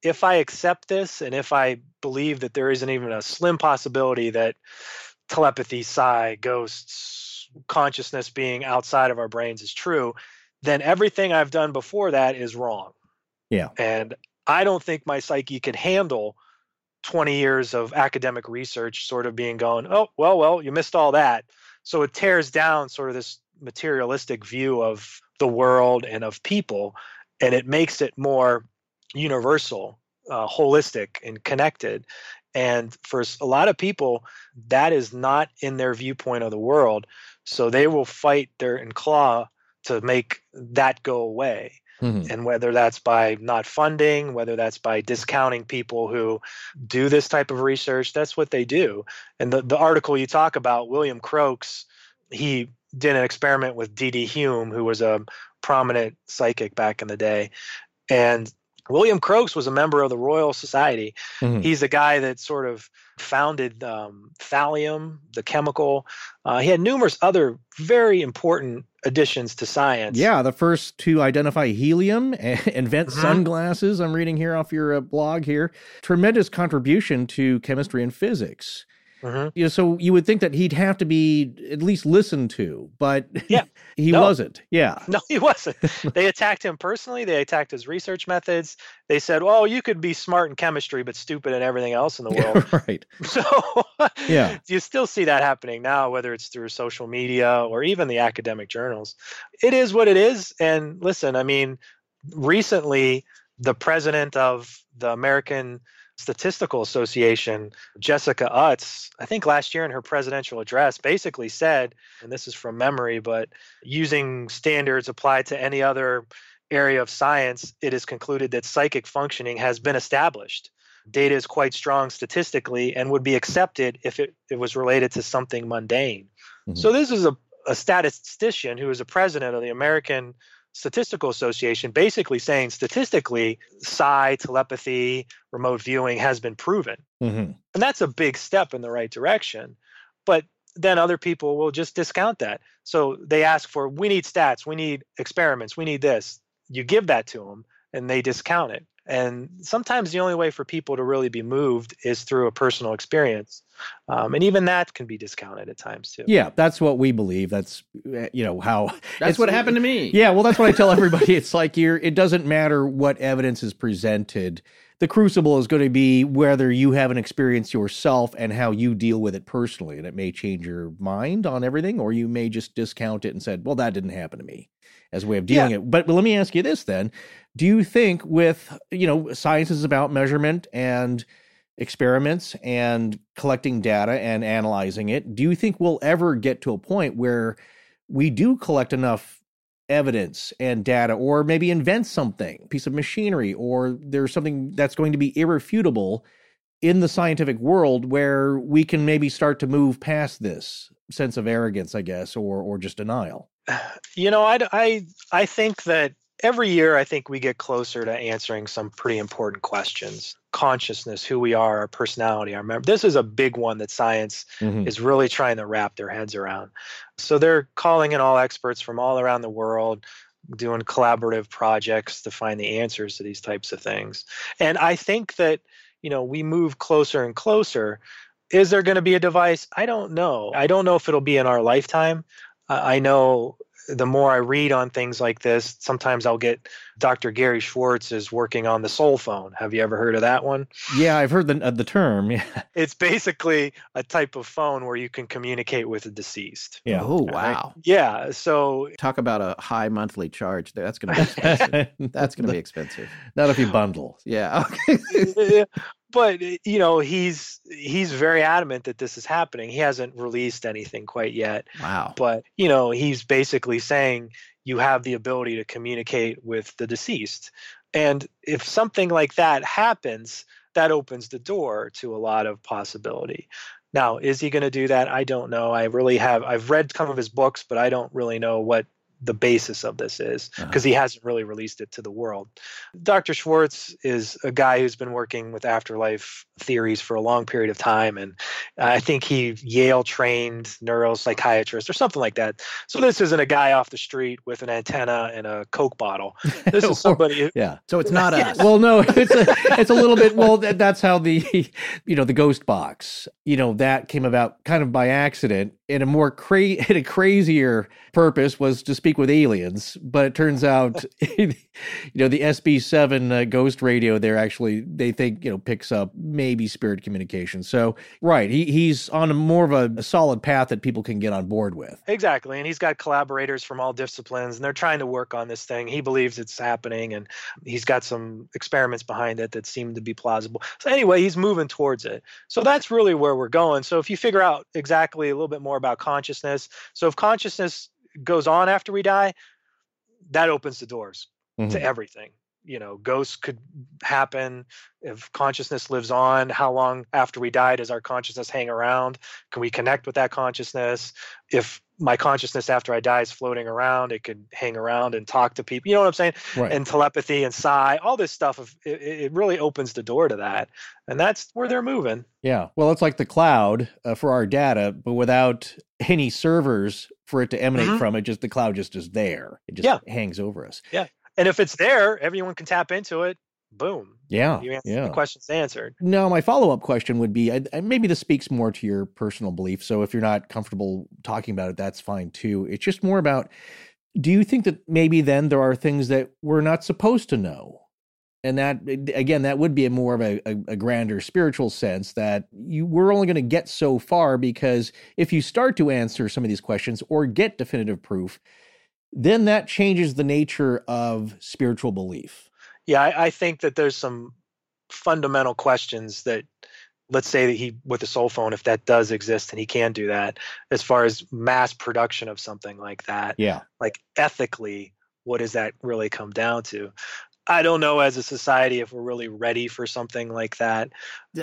if I accept this and if I believe that there isn't even a slim possibility that telepathy, psi, ghosts, consciousness being outside of our brains is true, then everything I've done before that is wrong. Yeah. And I don't think my psyche could handle 20 years of academic research sort of being going, oh, well, well, you missed all that. So it tears down sort of this materialistic view of the world and of people, and it makes it more universal, uh, holistic, and connected. And for a lot of people, that is not in their viewpoint of the world. So they will fight their and claw to make that go away. Mhm. And whether that's by not funding, whether that's by discounting people who do this type of research, that's what they do. And the, the article you talk about, William Crookes, he did an experiment with D.D. Home, who was a prominent psychic back in the day. And William Crookes was a member of the Royal Society. Mhm. He's the guy that sort of founded um, thallium, the chemical. Uh, he had numerous other very important additions to science. Yeah, the first to identify helium and invent Mhm. sunglasses. I'm reading here off your uh, blog here. Tremendous contribution to chemistry and physics. Mhm. You know, so you would think that he'd have to be at least listened to, but Yeah. he No. wasn't. Yeah. No, he wasn't. they attacked him personally. They attacked his research methods. They said, "Well, you could be smart in chemistry, but stupid in everything else in the world." right. So, Yeah. you still see that happening now, whether it's through social media or even the academic journals. It is what it is. And listen, I mean, recently, the president of the American Statistical Association, Jessica Utts, I think last year in her presidential address, basically said, and this is from memory, but using standards applied to any other area of science, it is concluded that psychic functioning has been established. Data is quite strong statistically and would be accepted if it, it was related to something mundane. Mm-hmm. So, this is a, a statistician who is a president of the American Statistical Association basically saying statistically, psi, telepathy, remote viewing has been proven. Mhm. And that's a big step in the right direction. But then other people will just discount that. So they ask for, we need stats, we need experiments, we need this. You give that to them and they discount it. And sometimes the only way for people to really be moved is through a personal experience. Um, and even that can be discounted at times too. Yeah, that's what we believe. That's uh, you know how That's what happened to me. Yeah, well, that's what I tell everybody. It's like you're. It doesn't matter what evidence is presented. The crucible is going to be whether you have an experience yourself and how you deal with it personally, and it may change your mind on everything, or you may just discount it and said, "Well, that didn't happen to me," as a way of dealing Yeah. it. But, but let me ask you this then: Do you think with you know science is about measurement and experiments and collecting data and analyzing it. Do you think we'll ever get to a point where we do collect enough evidence and data or maybe invent something, piece of machinery or there's something that's going to be irrefutable in the scientific world where we can maybe start to move past this sense of arrogance, I guess, or or just denial. You know, I, I, I think that every year I think we get closer to answering some pretty important questions. Consciousness, who we are, our personality, our memory. This is a big one that science Mhm. is really trying to wrap their heads around. So they're calling in all experts from all around the world, doing collaborative projects to find the answers to these types of things. And I think that, you know, we move closer and closer. Is there going to be a device? I don't know. I don't know if it'll be in our lifetime. I know the more I read on things like this, sometimes I'll get Dr. Gary Schwartz is working on the soul phone. Have you ever heard of that one? Yeah, I've heard the uh, the term. Yeah. It's basically a type of phone where you can communicate with a deceased. Yeah. Oh Right? wow. Yeah. So Talk about a high monthly charge. That's going to be expensive. That's going to be expensive. Not if you bundle. Yeah. Okay. Yeah, but uh, you know he's he's very adamant that this is happening. He hasn't released anything quite yet. Wow. but you know he's basically saying you have the ability to communicate with the deceased. And if something like that happens that opens the door to a lot of possibility. Now is he going to do that? I don't know. I really have i've read some of his books but i don't really know what the basis of this is uh-huh. because he hasn't really released it to the world. Dr. Schwartz is a guy who's been working with afterlife theories for a long period of time. And I think he Yale trained neuropsychiatrist or something like that. So this isn't a guy off the street with an antenna and a Coke bottle. This is somebody who, Yeah. So it's not us. Well, no, it's a, it's a little bit. Well, that, that's how the, you know, the ghost box, you know, that came about kind of by accident. In a more cra- in a crazier purpose was to speak with aliens, but it turns out, you know, the SB seven uh, ghost radio there actually they think you know picks up maybe spirit communication. So right, he he's on a more of a, a solid path that people can get on board with. Exactly. And he's got collaborators from all disciplines and they're trying to work on this thing. He believes it's happening and he's got some experiments behind it that seem to be plausible. So, anyway, he's moving towards it. So, that's really where we're going. So, if you figure out exactly a little bit more about consciousness, so if consciousness goes on after we die, that opens the doors Mhm. to everything. You know, ghosts could happen if consciousness lives on. How long after we die does our consciousness hang around? Can we connect with that consciousness? If my consciousness after I die is floating around, it could hang around and talk to people. You know what I'm saying? Right. And telepathy and psi, all this stuff. Of, it, it really opens the door to that, and that's where they're moving. Yeah. Well, it's like the cloud uh, for our data, but without any servers for it to emanate Mhm. from. It just the cloud just is there. It just Yeah. hangs over us. Yeah, and if it's there, everyone can tap into it. Boom. Yeah. You answer yeah. the question's answered. Now, my follow up question would be I, I- maybe this speaks more to your personal belief. So if you're not comfortable talking about it, that's fine too. It's just more about do you think that maybe then there are things that we're not supposed to know? And that, again, that would be a more of a, a, a grander spiritual sense that you we're only going to get so far because if you start to answer some of these questions or get definitive proof, then that changes the nature of spiritual belief. Yeah, I, I think that there's some fundamental questions that let's say that he with a soul phone if that does exist and he can do that as far as mass production of something like that Yeah. like ethically what does that really come down to i don't know as a society if we're really ready for something like that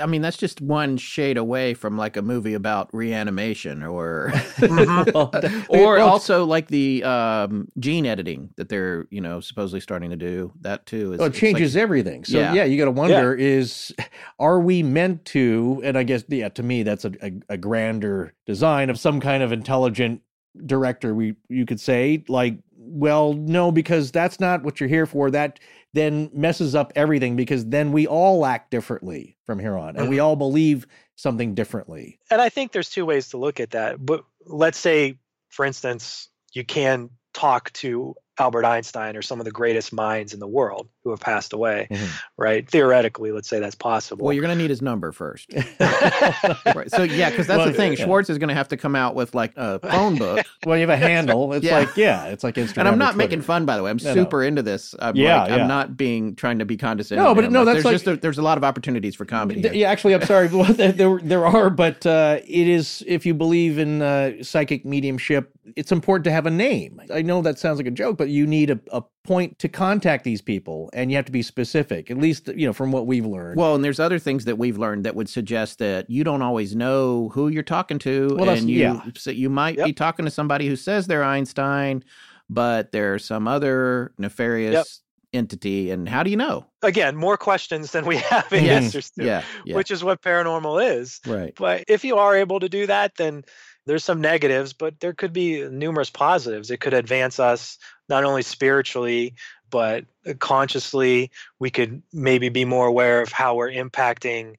I mean, that's just one shade away from like a movie about reanimation or Well, or well, also like the um, gene editing that they're, you know, supposedly starting to do. That too is Well, it it's like- changes everything. So yeah, Yeah. you got to wonder: is are we meant to? And I guess yeah, to me, that's a, a, a grander design of some kind of intelligent director. We you could say like, well, no, because that's not what you're here for. That then messes up everything because then we all act differently from here on, and we mm-hmm. all believe something differently. and i think there's two ways to look at that but let's say for instance you can talk to albert einstein or some of the greatest minds in the world who have passed away right theoretically let's say that's possible Well, you're going to need his number first. right. So yeah, because that's Well, the thing. yeah. Schwartz is going to have to come out with like a phone book. Well, you have a handle. It's Yeah. like yeah, it's like Instagram. And I'm not making fun, by the way. I'm No, no. super into this. I'm Yeah, like, yeah. I'm not being trying to be condescending. No, to but him. no, Like, that's there's like- just a, there's a lot of opportunities for comedy. Th- Yeah, actually, I'm sorry. Well, there there- there are, but uh, it is if you believe in uh, psychic mediumship, it's important to have a name. I know that sounds like a joke, but you need a, a point to contact these people, and you have to be specific. At least you know from what we've learned. Well, and there's other things that we've learned that would suggest that you don't always know who you're talking to, Well, and you yeah. so you might be talking to somebody who says they're Einstein, but there's some other nefarious entity, and how do you know? again more questions than we have Mhm. answers to Yeah, yeah. which is what paranormal is Right. but if you are able to do that then there's some negatives but there could be numerous positives. It could advance us not only spiritually but uh, consciously. We could maybe be more aware of how we're impacting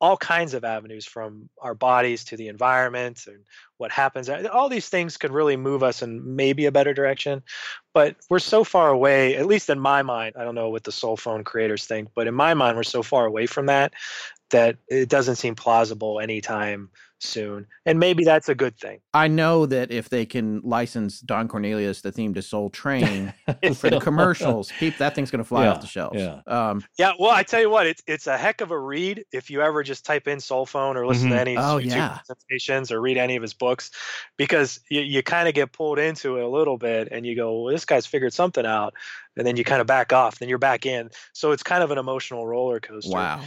all kinds of avenues from our bodies to the environment and what happens. Uh, all these things could really move us in maybe a better direction but we're so far away at least in my mind i don't know what the soul phone creators think but in my mind we're so far away from that that it doesn't seem plausible anytime soon and maybe that's a good thing I know that if they can license Don Cornelius the theme to Soul Train for the commercials, peep, that thing's going to fly Yeah, off the shelves. yeah. Um, yeah well i tell you what it's, it's a heck of a read if you ever just type in soul phone or listen Mhm. to any Oh, youtube yeah. presentations or read any of his books because you, you kind of get pulled into it a little bit and you go well this guy's figured something out and then you kind of back off then you're back in so it's kind of an emotional roller coaster wow.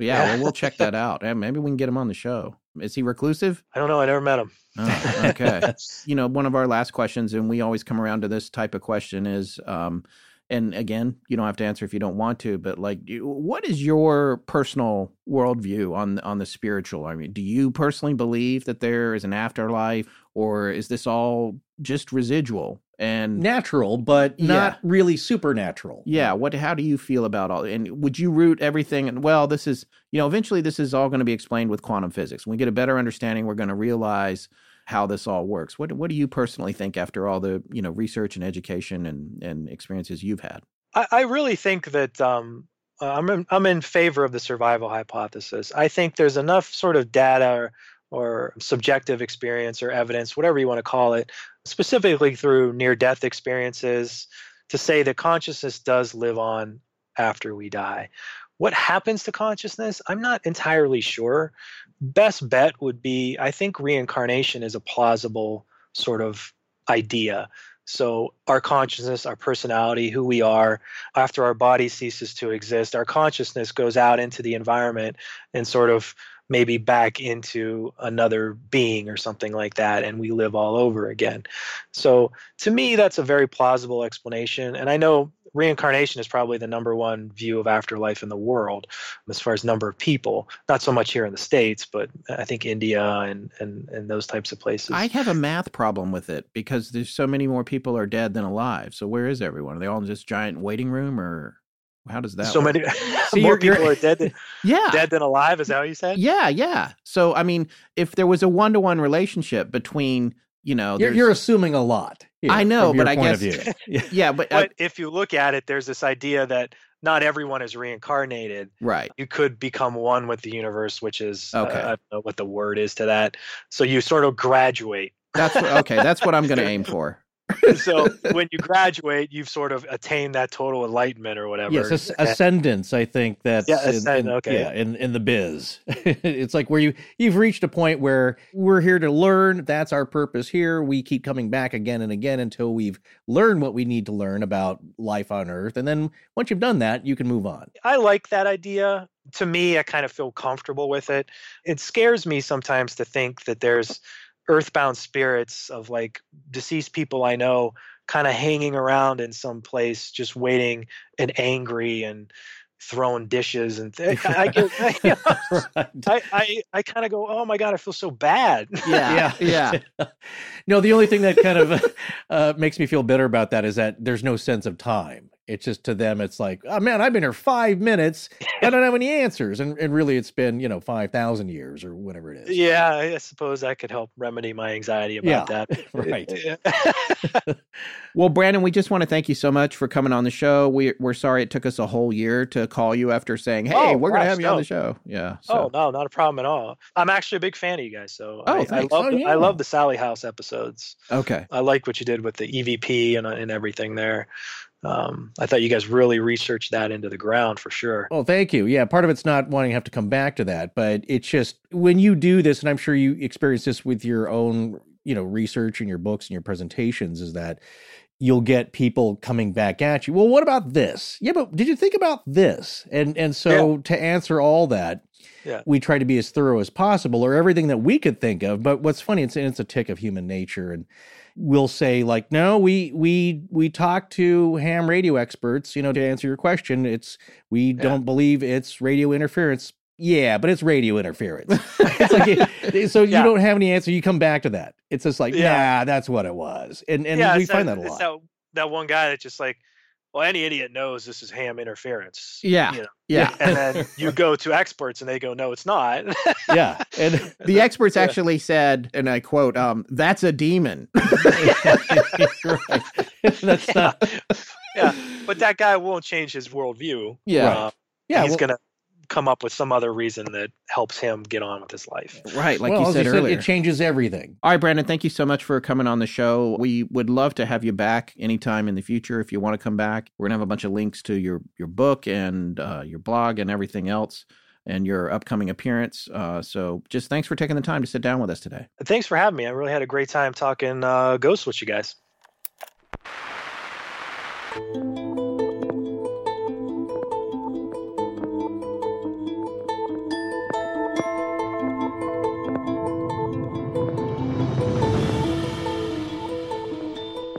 Yeah, well, we'll check that out. And maybe we can get him on the show. Is he reclusive? i don't know i never met him Oh, okay. you know, one of our last questions, and we always come around to this type of question is, um, and again, you don't have to answer if you don't want to, but like, what is your personal worldview on on the spiritual? I mean, do you personally believe that there is an afterlife, or is this all just residual? And Natural, but not really supernatural. yeah, what? How do you feel about all? And would you root everything? And well, this is you know, eventually this is all going to be explained with quantum physics. When we get a better understanding, we're going to realize how this all works. What What do you personally think after all the you know research and education and and experiences you've had? I, I really think that um, uh, I'm in, I'm in favor of the survival hypothesis. I think there's enough sort of data or, or subjective experience or evidence, whatever you want to call it, specifically through near-death experiences, to say that consciousness does live on after we die. What happens to consciousness? I'm not entirely sure. Best bet would be I think reincarnation is a plausible sort of idea So, our consciousness, our personality, who we are, after our body ceases to exist, our consciousness goes out into the environment and sort of maybe back into another being or something like that and we live all over again so to me that's a very plausible explanation and i know reincarnation is probably the number one view of afterlife in the world as far as number of people not so much here in the states but i think india and and, and those types of places I have a math problem with it because there's so many more people are dead than alive. So where is everyone? Are they all in this giant waiting room or how does that so work? many See, more you're- you're- people are dead than, Yeah. dead than alive is that what you said Yeah, yeah. So I mean, if there was a one to one relationship between, you know, You're, you're assuming a lot. here I know, but I guess view. yeah, but, uh, if you look at it there's this idea that not everyone is reincarnated right. you could become one with the universe which is uh, Okay. i don't know what the word is to that so you sort of graduate That's what, okay. That's what I'm going to aim for. so when you graduate you've sort of attained that total enlightenment or whatever Yes, as- ascendance. I think that's Yeah, in- in, okay. Yeah, in, in the biz, it's like where you you've reached a point where we're here to learn. That's our purpose here. We keep coming back again and again until we've learned what we need to learn about life on Earth, and then once you've done that, you can move on. I like that idea. To me, I kind of feel comfortable with it. It scares me sometimes to think that there's earthbound spirits of like deceased people I know kind of hanging around in some place just waiting and angry and throwing dishes and th- I, I get I, I, I, I kind of go, oh my god, I feel so bad. Yeah. Yeah. no, the only thing that kind of uh, makes me feel bitter about that is that there's no sense of time. It's just to them, it's like, oh man, I've been here five minutes. I don't have any answers, and and really, it's been you know five thousand years or whatever it is. Yeah, I suppose that could help remedy my anxiety about Yeah, that. right. Well, Brandon, we just want to thank you so much for coming on the show. We, we're sorry it took us a whole year to call you after saying, hey, Oh, we're going to have you on the show. Yeah. Oh no, not a problem at all. I'm actually a big fan of you guys. So Oh, I, I love Oh, the, yeah. I love the Sallie House episodes. Okay. I like what you did with the EVP and uh, and everything there. Um, I thought you guys really researched that into the ground for sure. Well, thank you. Yeah, part of it's not wanting to have to come back to that, but it's just when you do this, and I'm sure you experience this with your own, you know, research and your books and your presentations, is that you'll get people coming back at you. Well, what about this? Yeah, but did you think about this? And and so to answer all that, Yeah. we try to be as thorough as possible, or everything that we could think of. But what's funny, it's it's a tick of human nature, and we'll say like, no, we we we talked to ham radio experts, you know, to answer your question. It's we don't believe it's radio interference. Yeah, but it's radio interference. it's like eh, so you don't have any answer. You come back to that. It's just like, Yeah. yeah, that's what it was, and and yeah, we find that, that a lot. That one guy that just like, well, any idiot knows this is ham interference. Yeah. You know? Yeah. And then you go to experts and they go, no, it's not. yeah, and The experts actually said, and I quote, um, that's a demon. right. That's not. yeah, but that guy won't change his worldview. Yeah. Uh, Yeah, he's well- gonna come up with some other reason that helps him get on with his life. Right. Like well, you as said earlier. it changes everything. All right, Brandon, thank you so much for coming on the show. We would love to have you back anytime in the future if you want to come back. We're going to have a bunch of links to your, your book and uh, your blog and everything else and your upcoming appearance. Uh, so just thanks for taking the time to sit down with us today. Thanks for having me. I really had a great time talking uh, ghosts with you guys.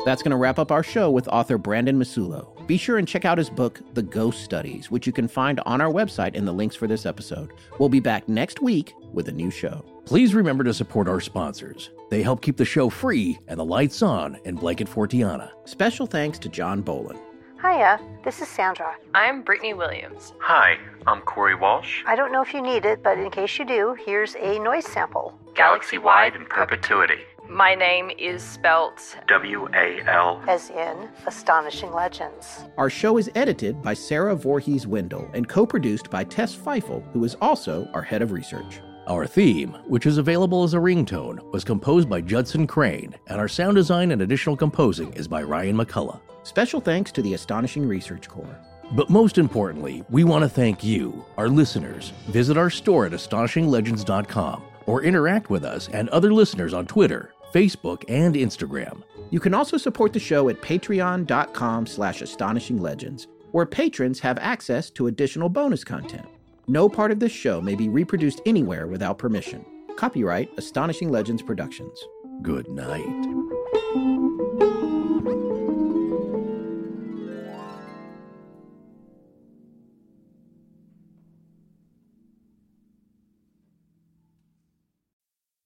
That's going to wrap up our show with author Brandon Massullo. Be sure and check out his book, The Ghost Studies, which you can find on our website in the links for this episode. We'll be back next week with a new show. Please remember to support our sponsors. They help keep the show free and the lights on in Blanket Fortiana. Special thanks to John Bolin. Hiya, this is Sandra. I'm Brittany Williams. Hi, I'm Corey Walsh. I don't know if you need it, but in case you do, here's a noise sample. Galaxy wide in perpetuity. My name is spelt W A L. As in Astonishing Legends. Our show is edited by Sarah Voorhees Wendell and co produced by Tess Feifel, who is also our head of research. Our theme, which is available as a ringtone, was composed by Judson Crane, and our sound design and additional composing is by Ryan McCullough. Special thanks to the Astonishing Research Corps. But most importantly, we want to thank you, our listeners. Visit our store at astonishinglegends.com or interact with us and other listeners on Twitter, Facebook, and Instagram. You can also support the show at patreon.com slash astonishinglegends, where patrons have access to additional bonus content. No part of this show may be reproduced anywhere without permission. Copyright Astonishing Legends Productions. Good night.